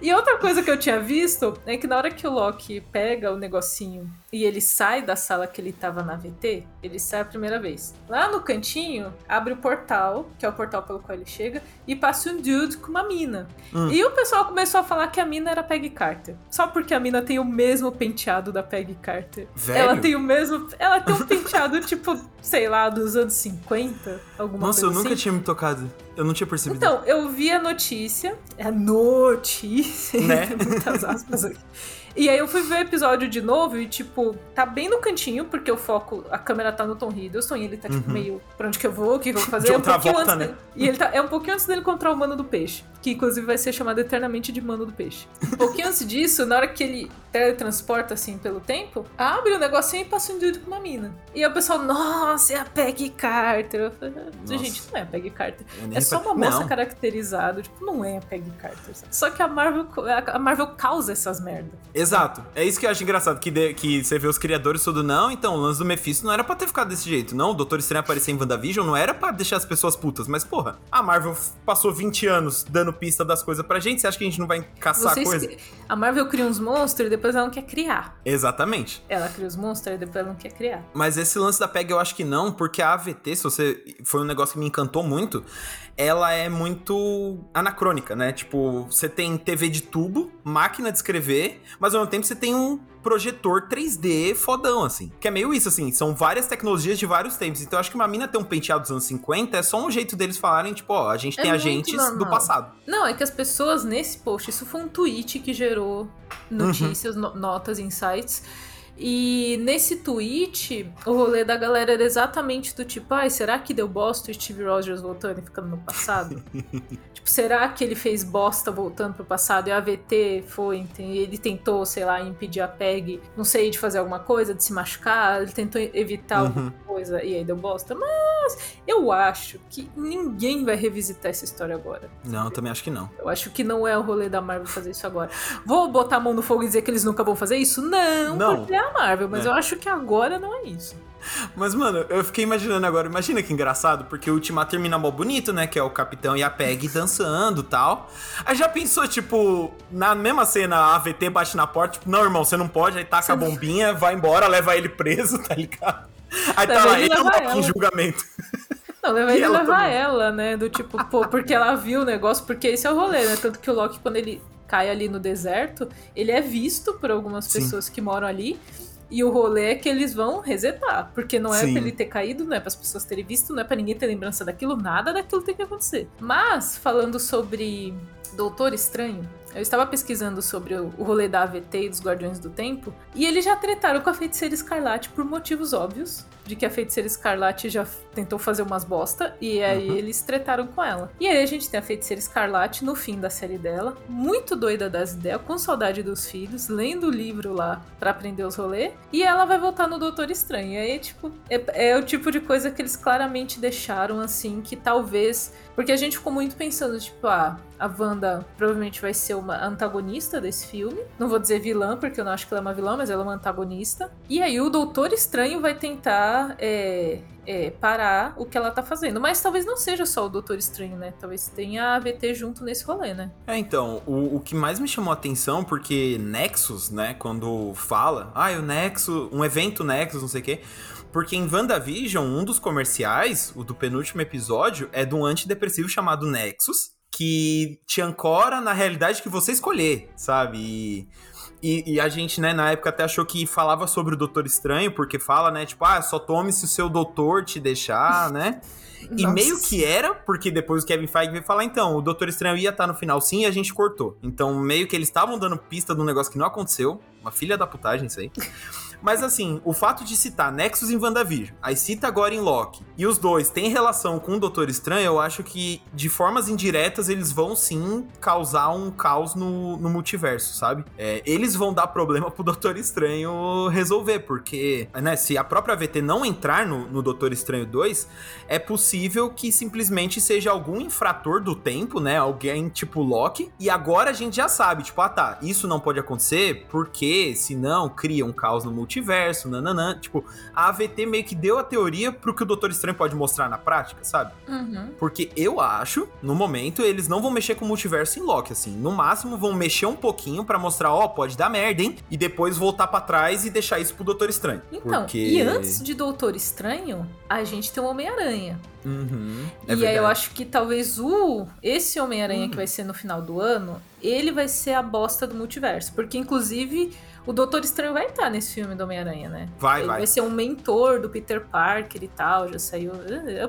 E outra coisa que eu tinha visto é que na hora que o Loki pega o negocinho e ele sai da sala que ele tava na VT, ele sai a primeira vez. Lá no cantinho, abre o portal, que é o portal pelo qual ele chega, e passa um dude com uma mina. Hum. E o pessoal começou a falar que a mina era Peggy Carter. Só porque a mina tem o mesmo penteado da Peggy Carter. Velho? Ela tem o mesmo. Ela tem um penteado, tipo, sei lá, dos anos 50, alguma Nossa, coisa eu nunca assim. tinha me tocado. Eu não tinha percebido. Então, eu vi a notícia. É a notícia. Né? Muitas aspas aqui. E aí eu fui ver o episódio de novo e, tipo, tá bem no cantinho, porque o foco, a câmera tá no Tom Hiddleston e ele tá, tipo, uhum. meio pra onde que eu vou, o que, eu vou fazer. De é um volta, antes né? dele, E ele tá, é um pouquinho antes dele encontrar o Mano do Peixe, que inclusive vai ser chamado eternamente de Mano do Peixe. Um pouquinho antes disso, na hora que ele teletransporta, assim, pelo tempo, abre o negocinho e passa um dude com uma mina. E o pessoal, nossa, é a Peggy Carter. Eu falei, ah, gente, não é a Peggy Carter. É só uma moça não. caracterizada, tipo, não é a Peggy Carter. Sabe? Só que a Marvel, a Marvel causa essas merdas. Exato. É isso que que eu acho engraçado, que, de, que você vê os criadores tudo, não, então o lance do Mephisto não era pra ter ficado desse jeito, não. O Doutor Estranho aparecer em WandaVision não era pra deixar as pessoas putas, mas porra, a Marvel passou 20 anos dando pista das coisas pra gente, você acha que a gente não vai caçar Vocês, coisa? A Marvel cria uns monstros e depois ela não quer criar. Exatamente. Ela cria os monstros e depois ela não quer criar. Mas esse lance da PEG eu acho que não, porque a AVT, se você. Foi um negócio que me encantou muito ela é muito anacrônica, né? Tipo, você tem TV de tubo, máquina de escrever, mas ao mesmo tempo você tem um projetor 3D fodão, assim. Que é meio isso, assim, são várias tecnologias de vários tempos. Então eu acho que uma mina ter um penteado dos anos 50 é só um jeito deles falarem, tipo, ó, a gente é tem agentes normal. do passado. Não, é que as pessoas nesse post, isso foi um tweet que gerou notícias, uhum. notas, insights e nesse tweet, o rolê da galera era exatamente do tipo: ai, será que deu bosta o Steve Rogers voltando e ficando no passado? tipo, será que ele fez bosta voltando pro passado e a AVT foi, ele tentou, sei lá, impedir a PEG, não sei, de fazer alguma coisa, de se machucar, ele tentou evitar uhum. alguma coisa e aí deu bosta? Mas eu acho que ninguém vai revisitar essa história agora. Não, eu também acho que não. Eu acho que não é o rolê da Marvel fazer isso agora. Vou botar a mão no fogo e dizer que eles nunca vão fazer isso? Não, não. porque a Marvel, mas é. eu acho que agora não é isso. Mas, mano, eu fiquei imaginando agora, imagina que engraçado, porque o Ultimato termina mó bonito, né? Que é o Capitão e a Peg dançando e tal. Aí já pensou, tipo, na mesma cena, a AVT bate na porta, tipo, não, irmão, você não pode, aí taca a bombinha, vai embora, leva ele preso, tá ligado? Aí tá lá, ele em julgamento. Não, leva ele levar ela, né? Do tipo, pô, porque ela viu o negócio, porque esse é o rolê, né? Tanto que o Loki, quando ele cai ali no deserto, ele é visto por algumas Sim. pessoas que moram ali. E o rolê é que eles vão resetar. Porque não é Sim. pra ele ter caído, não é para as pessoas terem visto, não é para ninguém ter lembrança daquilo, nada daquilo tem que acontecer. Mas, falando sobre Doutor Estranho, eu estava pesquisando sobre o, rolê da AVT e dos Guardiões do Tempo, e eles já tretaram com a Feiticeira Escarlate por motivos óbvios, de que a Feiticeira Escarlate já tentou fazer umas bosta, e aí uhum. eles tretaram com ela. E aí a gente tem a Feiticeira Escarlate no fim da série dela, muito doida das ideias, com saudade dos filhos, lendo o livro lá para aprender os rolês, e ela vai voltar no Doutor Estranho. E aí, tipo, é, é o tipo de coisa que eles claramente deixaram assim, que talvez porque a gente ficou muito pensando, tipo, ah, a Wanda provavelmente vai ser uma antagonista desse filme. Não vou dizer vilã, porque eu não acho que ela é uma vilã, mas ela é uma antagonista. E aí o Doutor Estranho vai tentar é, é, parar o que ela tá fazendo. Mas talvez não seja só o Doutor Estranho, né? Talvez tenha a AVT junto nesse rolê, né? É, então, o, o que mais me chamou a atenção, porque Nexus, né, quando fala, ah, o Nexus, um evento Nexus, não sei o quê porque em WandaVision, um dos comerciais, o do penúltimo episódio, é de um antidepressivo chamado Nexus, que te ancora na realidade que você escolher, sabe? E, E, e, a gente, né, na época até achou que falava sobre o Doutor Estranho, porque fala, né, tipo, ah, só tome se o seu doutor te deixar, né? E Nossa. meio que era, porque depois o Kevin Feige veio falar, então, o Doutor Estranho ia estar tá no final sim e a gente cortou. Então, meio que eles estavam dando pista de um negócio que não aconteceu. Uma filha da putagem, isso aí. Mas assim, o fato de citar Nexus em WandaVision, aí cita agora em Loki, e os dois têm relação com o Doutor Estranho, eu acho que de formas indiretas eles vão sim causar um caos no, no multiverso, sabe? É, eles vão dar problema pro Doutor Estranho resolver, porque, né, se a própria VT não entrar no, no Doutor Estranho 2, é possível que simplesmente seja algum infrator do tempo, né? Alguém tipo Loki, e agora a gente já sabe, tipo, ah tá, isso não pode acontecer porque senão cria um caos no multiverso multiverso, nananã. Tipo, a AVT meio que deu a teoria pro que o Doutor Estranho pode mostrar na prática, sabe? Uhum. Porque eu acho, no momento, eles não vão mexer com o multiverso em Loki, assim. No máximo, vão mexer um pouquinho para mostrar, ó, oh, pode dar merda, hein? E depois voltar para trás e deixar isso pro Doutor Estranho. Então, porque... e antes de Doutor Estranho, a gente tem o Homem-Aranha. Uhum, é e verdade. aí eu acho que talvez o esse Homem-Aranha uhum. que vai ser no final do ano, ele vai ser a bosta do multiverso. Porque, inclusive, o Doutor Estranho vai estar nesse filme do Homem-Aranha, né? Vai, Ele vai. Vai ser um mentor do Peter Parker e tal, já saiu. O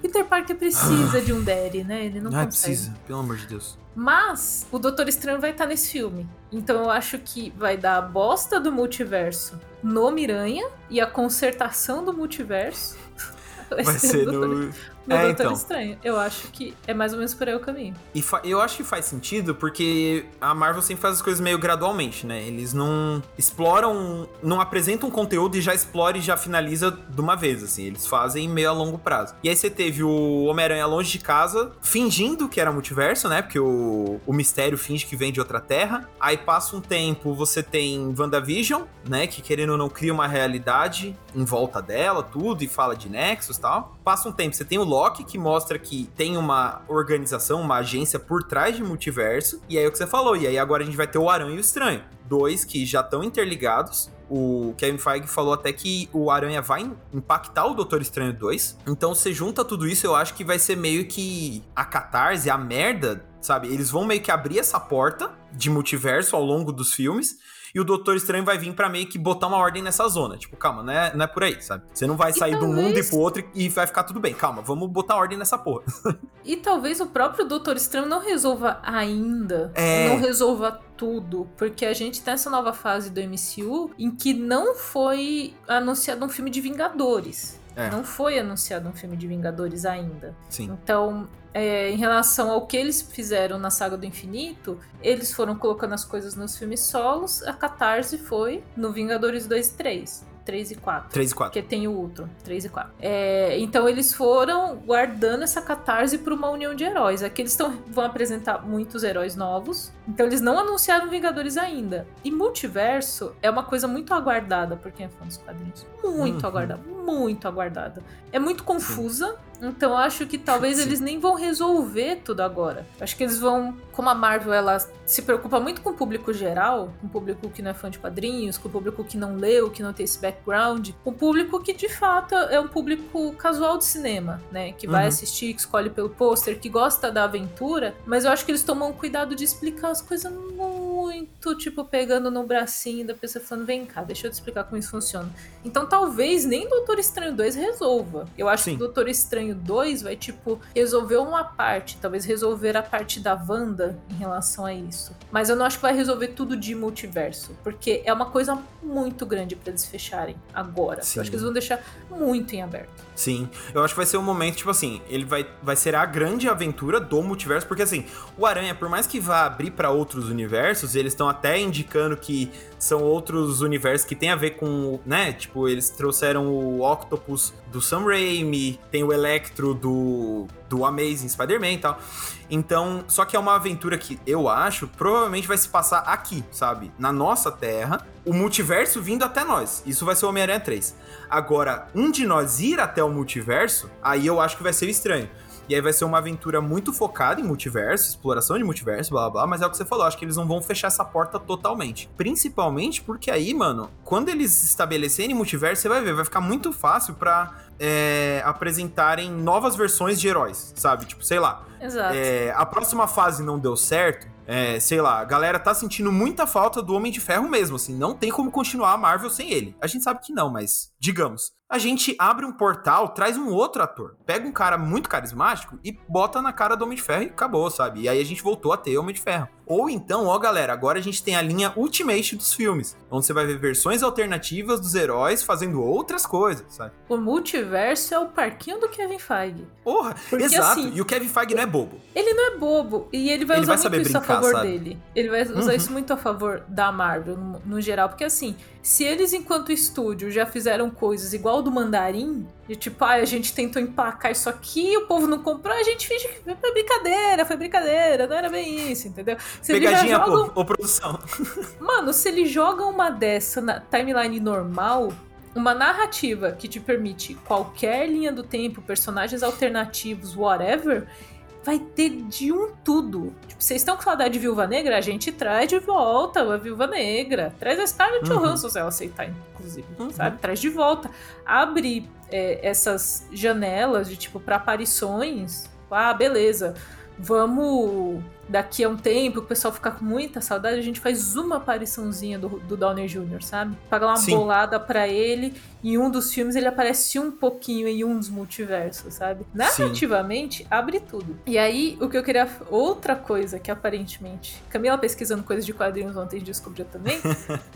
Peter Parker precisa de um daddy, né? Ele não, não consegue. precisa, pelo amor de Deus. Mas o Doutor Estranho vai estar nesse filme. Então eu acho que vai dar a bosta do multiverso no Miranha e a consertação do multiverso vai, vai ser no no é, Doutor então. Estranho. Eu acho que é mais ou menos por aí o caminho. E eu acho que faz sentido porque a Marvel sempre faz as coisas meio gradualmente, né? Eles não exploram, não apresentam um conteúdo e já explora e já finaliza de uma vez, assim. Eles fazem meio a longo prazo. E aí você teve o Homem-Aranha longe de casa, fingindo que era multiverso, né? Porque o, o mistério finge que vem de outra terra. Aí passa um tempo, você tem WandaVision, né? Que querendo ou não cria uma realidade em volta dela, tudo, e fala de Nexus e tal. Passa um tempo, você tem o Loki, que mostra que tem uma organização, uma agência por trás de multiverso. E aí é o que você falou. E aí agora a gente vai ter o Aranha e o Estranho. Dois que já estão interligados. O Kevin Feige falou até que o Aranha vai impactar o Doutor Estranho 2. Então, você junta tudo isso, eu acho que vai ser meio que a catarse, a merda, sabe? Eles vão meio que abrir essa porta de multiverso ao longo dos filmes e o Doutor Estranho vai vir para meio que botar uma ordem nessa zona. Tipo, calma, não é, não é por aí, sabe? Você não vai sair de um mundo e pro outro e vai ficar tudo bem. Calma, vamos botar ordem nessa porra. e talvez o próprio Doutor Estranho não resolva ainda. É... Não resolva tudo, porque a gente tem essa nova fase do MCU em que não foi anunciado um filme de Vingadores. É. Não foi anunciado um filme de Vingadores ainda. Sim. Então, é, em relação ao que eles fizeram na Saga do Infinito, eles foram colocando as coisas nos filmes solos, a catarse foi no Vingadores 2 e 3. 3 e 4. 3 e 4. Porque tem o Ultron. 3 e 4. É, então eles foram guardando essa catarse para uma união de heróis. Aqui eles tão, vão apresentar muitos heróis novos. Então eles não anunciaram Vingadores ainda. E multiverso é uma coisa muito aguardada por quem é fã dos quadrinhos. Muito uhum. aguardada. Muito aguardada. É muito confusa. Sim então acho que talvez Sim. eles nem vão resolver tudo agora. Acho que eles vão, como a Marvel ela se preocupa muito com o público geral, com o público que não é fã de quadrinhos, com o público que não leu, que não tem esse background, com o público que de fato é um público casual de cinema, né, que vai uhum. assistir, que escolhe pelo pôster, que gosta da aventura, mas eu acho que eles tomam cuidado de explicar as coisas muito, tipo, pegando no bracinho da pessoa falando, vem cá, deixa eu te explicar como isso funciona. Então talvez nem Doutor Estranho 2 resolva. Eu acho Sim. que Doutor Estranho Estranho 2 vai, tipo, resolver uma parte, talvez resolver a parte da Wanda em relação a isso. Mas eu não acho que vai resolver tudo de multiverso, porque é uma coisa muito grande para eles fecharem agora. Sim. Eu acho que eles vão deixar muito em aberto. Sim, eu acho que vai ser um momento, tipo assim, ele vai, vai ser a grande aventura do multiverso, porque assim, o Aranha, por mais que vá abrir para outros universos, eles estão até indicando que são outros universos que tem a ver com, né, tipo, eles trouxeram o Octopus do Sam Raimi, tem o Electro do, do Amazing Spider-Man e tal. Então, só que é uma aventura que eu acho provavelmente vai se passar aqui, sabe? Na nossa Terra, o multiverso vindo até nós. Isso vai ser o Homem-Aranha 3. Agora, um de nós ir até o multiverso, aí eu acho que vai ser estranho. E aí vai ser uma aventura muito focada em multiverso, exploração de multiverso, blá blá. Mas é o que você falou, acho que eles não vão fechar essa porta totalmente. Principalmente porque aí, mano, quando eles estabelecerem multiverso, você vai ver, vai ficar muito fácil pra é, apresentarem novas versões de heróis, sabe? Tipo, sei lá. Exato. É, a próxima fase não deu certo, é, sei lá, a galera tá sentindo muita falta do Homem de Ferro mesmo, assim, não tem como continuar a Marvel sem ele. A gente sabe que não, mas digamos a gente abre um portal, traz um outro ator. Pega um cara muito carismático e bota na cara do Homem de Ferro e acabou, sabe? E aí a gente voltou a ter Homem de Ferro. Ou então, ó galera, agora a gente tem a linha Ultimate dos filmes, onde você vai ver versões alternativas dos heróis fazendo outras coisas, sabe? O multiverso é o parquinho do Kevin Feige. Porra, Porque, exato. Assim, e o Kevin Feige não é bobo. Ele não é bobo. E ele vai ele usar vai muito isso brincar, a favor sabe? dele. Ele vai usar uhum. isso muito a favor da Marvel, no, no geral. Porque assim, se eles, enquanto estúdio, já fizeram coisas igual do Mandarim, de tipo, ah, a gente tentou empacar isso aqui, o povo não comprou, a gente finge que foi brincadeira, foi brincadeira, não era bem isso, entendeu? Se Pegadinha, jogam... pô, produção. Mano, se eles jogam uma dessa na timeline normal, uma narrativa que te permite qualquer linha do tempo, personagens alternativos, whatever, vai ter de um tudo. Tipo, vocês estão com saudade de Viúva Negra? A gente traz de volta a Viúva Negra. Traz a Scarlett uhum. Johansson, se ela aceitar, inclusive, uhum. sabe? Traz de volta. Abre é, essas janelas de, tipo, para aparições. Ah, beleza. Vamos daqui a um tempo, o pessoal ficar com muita saudade, a gente faz uma apariçãozinha do, do Downey Jr., sabe? Pagar uma Sim. bolada para ele. Em um dos filmes ele aparece um pouquinho em um dos multiversos, sabe? Narrativamente, Sim. abre tudo. E aí, o que eu queria. Outra coisa que aparentemente. Camila pesquisando coisas de quadrinhos ontem descobriu também.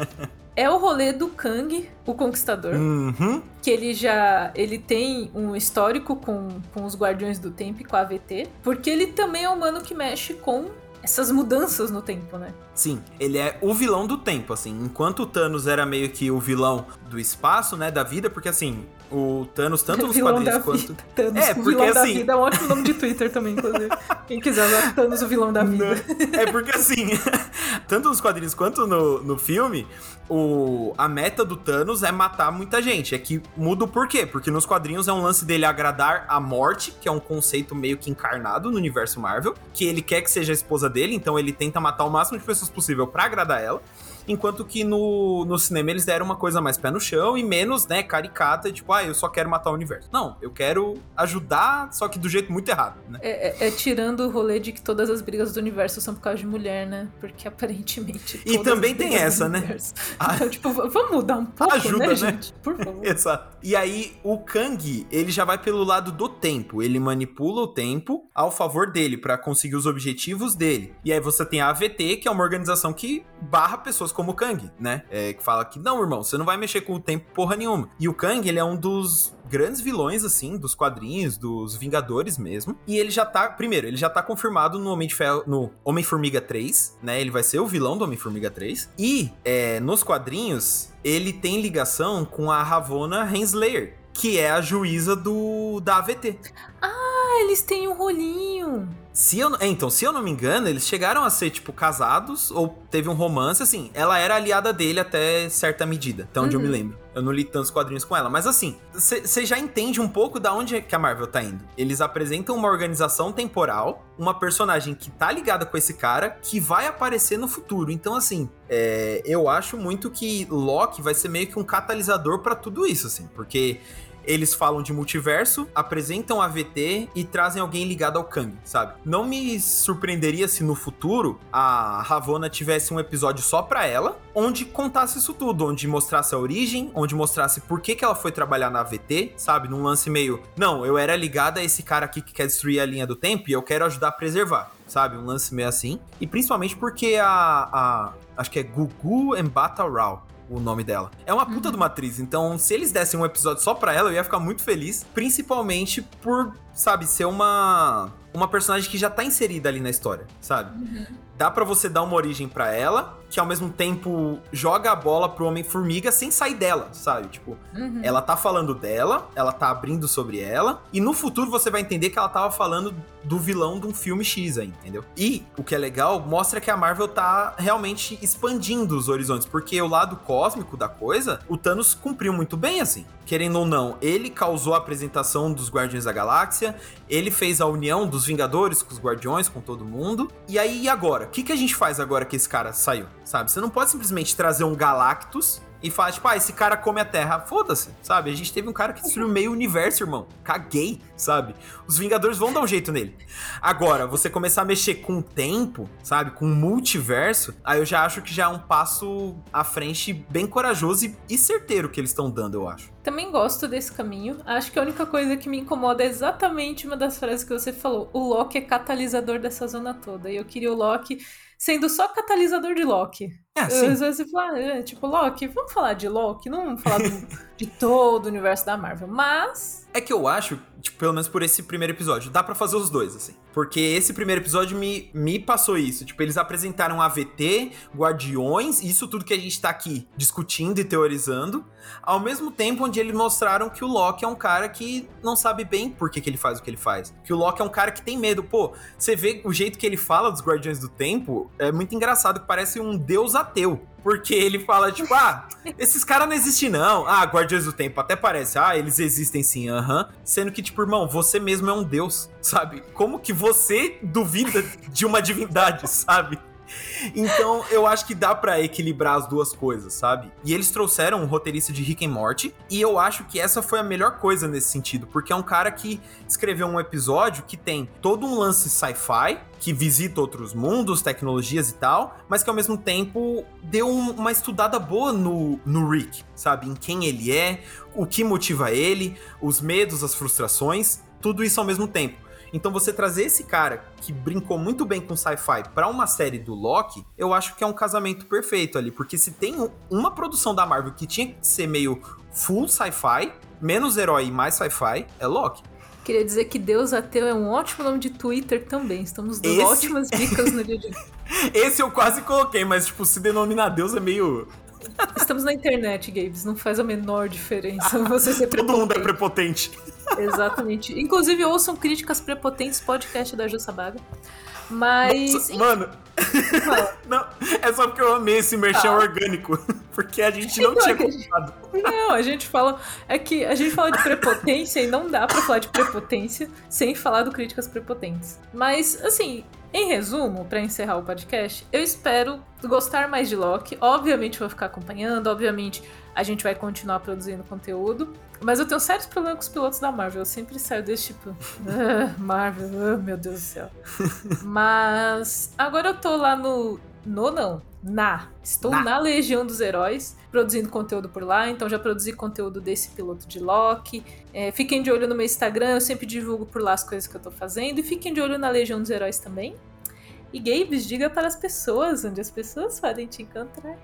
é o rolê do Kang, o Conquistador. Uhum. Que ele já. Ele tem um histórico com, com os Guardiões do Tempo e com a AVT. Porque ele também é um humano que mexe com essas mudanças no tempo, né? Sim, ele é o vilão do tempo, assim. Enquanto o Thanos era meio que o vilão do espaço, né, da vida, porque assim, o Thanos, tanto nos quadrinhos quanto. Thanos, é, porque vilão assim. Da vida é um ótimo nome de Twitter também, inclusive. Quem quiser usar Thanos, o vilão da vida. É porque assim, tanto nos quadrinhos quanto no, no filme, o, a meta do Thanos é matar muita gente. É que muda o porquê. Porque nos quadrinhos é um lance dele agradar a morte, que é um conceito meio que encarnado no universo Marvel, que ele quer que seja a esposa dele, então ele tenta matar o máximo de pessoas possível para agradar ela enquanto que no, no cinema eles deram uma coisa mais pé no chão e menos, né, caricata, tipo, ah, eu só quero matar o universo. Não, eu quero ajudar, só que do jeito muito errado, né? É, é, é tirando o rolê de que todas as brigas do universo são por causa de mulher, né? Porque aparentemente. E também tem essa, né? Então, tipo, vamos mudar um pouco, Ajuda, né, né? gente? Por favor. Exato. E aí, o Kang, ele já vai pelo lado do tempo. Ele manipula o tempo ao favor dele, para conseguir os objetivos dele. E aí você tem a AVT, que é uma organização que barra pessoas como o Kang, né? É, que fala que, não, irmão, você não vai mexer com o tempo porra nenhuma. E o Kang, ele é um dos grandes vilões, assim, dos quadrinhos, dos Vingadores mesmo. E ele já tá, primeiro, ele já tá confirmado no Homem de Ferro, no Homem-Formiga 3, né? Ele vai ser o vilão do Homem-Formiga 3. E, é, nos quadrinhos, ele tem ligação com a Ravonna Renslayer, que é a juíza do da AVT. Ah, eles têm um rolinho. Se eu, é, então, se eu não me engano, eles chegaram a ser, tipo, casados, ou teve um romance, assim, ela era aliada dele até certa medida, até onde uhum. eu me uhum. lembro. Eu não li tantos quadrinhos com ela, mas assim, você já entende um pouco da onde que a Marvel tá indo. Eles apresentam uma organização temporal, uma personagem que tá ligada com esse cara, que vai aparecer no futuro. Então, assim, é, eu acho muito que Loki vai ser meio que um catalisador para tudo isso, assim, porque eles falam de multiverso, apresentam a VT e trazem alguém ligado ao Kang, sabe? Não me surpreenderia se no futuro a Ravonna tivesse um episódio só pra ela, onde contasse isso tudo, onde mostrasse a origem, onde mostrasse por que, que ela foi trabalhar na VT, sabe? Num lance meio, não, eu era ligada a esse cara aqui que quer destruir a linha do tempo e eu quero ajudar a preservar, sabe? Um lance meio assim. E principalmente porque a. a acho que é Gugu Embata Rao o nome dela. É uma puta uhum. de uma atriz, então se eles dessem um episódio só pra ela, eu ia ficar muito feliz, principalmente por, sabe, ser uma uma personagem que já tá inserida ali na história, sabe? Uhum. Dá para você dar uma origem para ela, que ao mesmo tempo joga a bola pro Homem-Formiga sem sair dela, sabe? Tipo, uhum. ela tá falando dela, ela tá abrindo sobre ela, e no futuro você vai entender que ela tava falando do vilão de um filme X aí, entendeu? E o que é legal, mostra que a Marvel tá realmente expandindo os horizontes, porque o lado cósmico da coisa, o Thanos cumpriu muito bem, assim. Querendo ou não, ele causou a apresentação dos Guardiões da Galáxia, подобається. Ele fez a união dos Vingadores com os Guardiões, com todo mundo. E aí, e agora? O que, que a gente faz agora que esse cara saiu? Sabe? Você não pode simplesmente trazer um Galactus e falar, tipo, ah, esse cara come a Terra. Foda-se, sabe? A gente teve um cara que destruiu meio universo, irmão. Caguei, sabe? Os Vingadores vão dar um jeito nele. Agora, você começar a mexer com o tempo, sabe? Com o multiverso, aí eu já acho que já é um passo à frente bem corajoso e, certeiro que eles estão dando, eu acho. Também gosto desse caminho. Acho que a única coisa que me incomoda é exatamente uma das frases que você falou. O Loki é catalisador dessa zona toda. E eu queria o Loki sendo só catalisador de Loki. É, Às vezes fala, ah, é, tipo, Loki, vamos falar de Loki, não vamos falar do, de todo o universo da Marvel. Mas. É que eu acho, tipo, pelo menos por esse primeiro episódio, dá para fazer os dois, assim. Porque esse primeiro episódio me, me passou isso. Tipo, eles apresentaram AVT, Guardiões, isso tudo que a gente tá aqui discutindo e teorizando. Ao mesmo tempo onde eles mostraram que o Loki é um cara que não sabe bem por que, que ele faz o que ele faz. Que o Loki é um cara que tem medo. Pô, você vê o jeito que ele fala dos Guardiões do Tempo, é muito engraçado, que parece um deus ateu. Porque ele fala, tipo, ah, esses caras não existem, não. Ah, Guardiões do Tempo até parece, ah, eles existem sim, aham. Uhum. Sendo que, tipo, irmão, você mesmo é um deus, sabe? Como que você duvida de uma divindade, sabe? Então, eu acho que dá para equilibrar as duas coisas, sabe? E eles trouxeram um roteirista de Rick and Morty, e eu acho que essa foi a melhor coisa nesse sentido, porque é um cara que escreveu um episódio que tem todo um lance sci-fi, que visita outros mundos, tecnologias e tal, mas que ao mesmo tempo deu um, uma estudada boa no, no Rick, sabe? Em quem ele é, o que motiva ele, os medos, as frustrações, tudo isso ao mesmo tempo. Então você trazer esse cara que brincou muito bem com sci-fi para uma série do Loki, eu acho que é um casamento perfeito ali, porque se tem uma produção da Marvel que tinha que ser meio full sci-fi, menos herói e mais sci-fi, é Loki. Queria dizer que Deus Ateu é um ótimo nome de Twitter também. Estamos dando Esse... ótimas dicas no dia de Esse eu quase coloquei, mas, tipo, se denominar Deus é meio. Estamos na internet, Gabes. Não faz a menor diferença você ser Todo mundo é prepotente. Exatamente. Inclusive, ouçam críticas prepotentes podcast da Jussabaga. Mas. Nossa, mano. não, é só porque eu amei esse merchan ah. orgânico. Porque a gente não, não tinha contado. Não, a gente fala. É que a gente fala de prepotência e não dá pra falar de prepotência sem falar do críticas prepotentes. Mas, assim, em resumo, para encerrar o podcast, eu espero gostar mais de Loki. Obviamente vou ficar acompanhando, obviamente a gente vai continuar produzindo conteúdo. Mas eu tenho sérios problemas com os pilotos da Marvel. Eu sempre saio desse tipo. Ah, Marvel, ah, meu Deus do céu. Mas agora eu tô lá no. No não. Na. Estou na. na Legião dos Heróis, produzindo conteúdo por lá. Então já produzi conteúdo desse piloto de Loki. É, fiquem de olho no meu Instagram, eu sempre divulgo por lá as coisas que eu tô fazendo. E fiquem de olho na Legião dos Heróis também. E diga para as pessoas onde as pessoas podem te encontrar.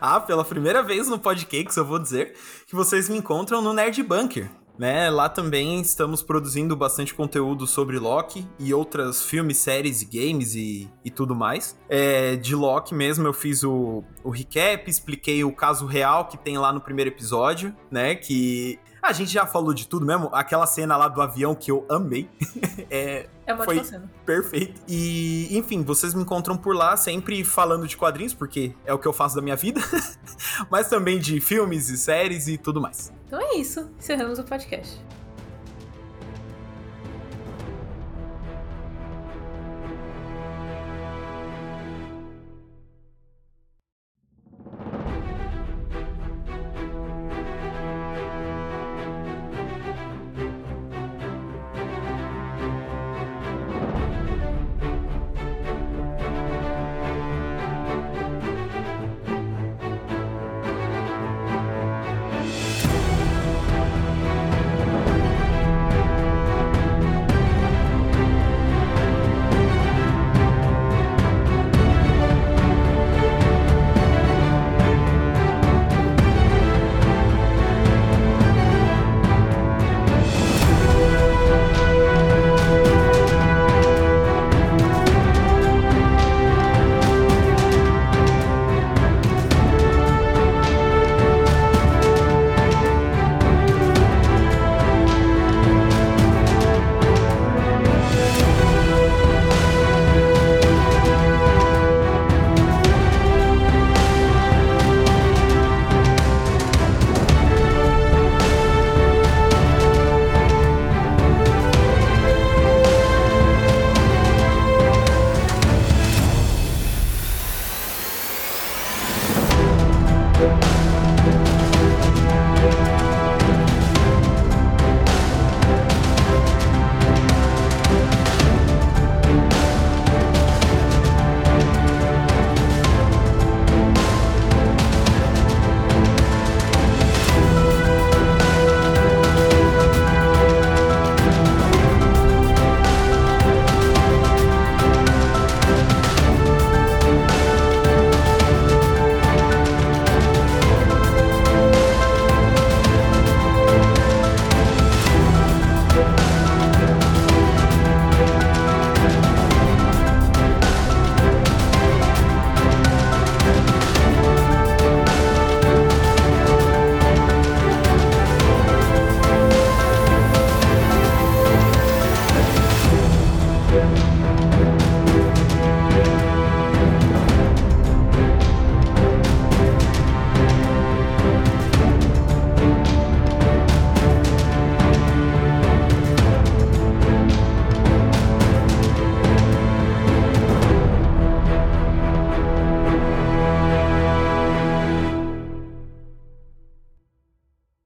Ah, pela primeira vez no Podcakes eu vou dizer que vocês me encontram no Nerd Bunker. Né, lá também estamos produzindo bastante conteúdo sobre Loki e outras filmes, séries e games e, e tudo mais. É, de Loki mesmo eu fiz o, o recap, expliquei o caso real que tem lá no primeiro episódio, né? Que a gente já falou de tudo mesmo. Aquela cena lá do avião que eu amei. é, é uma foi cena. perfeito. E, enfim, vocês me encontram por lá sempre falando de quadrinhos, porque é o que eu faço da minha vida. Mas também de filmes e séries e tudo mais. Então é isso. Encerramos o podcast.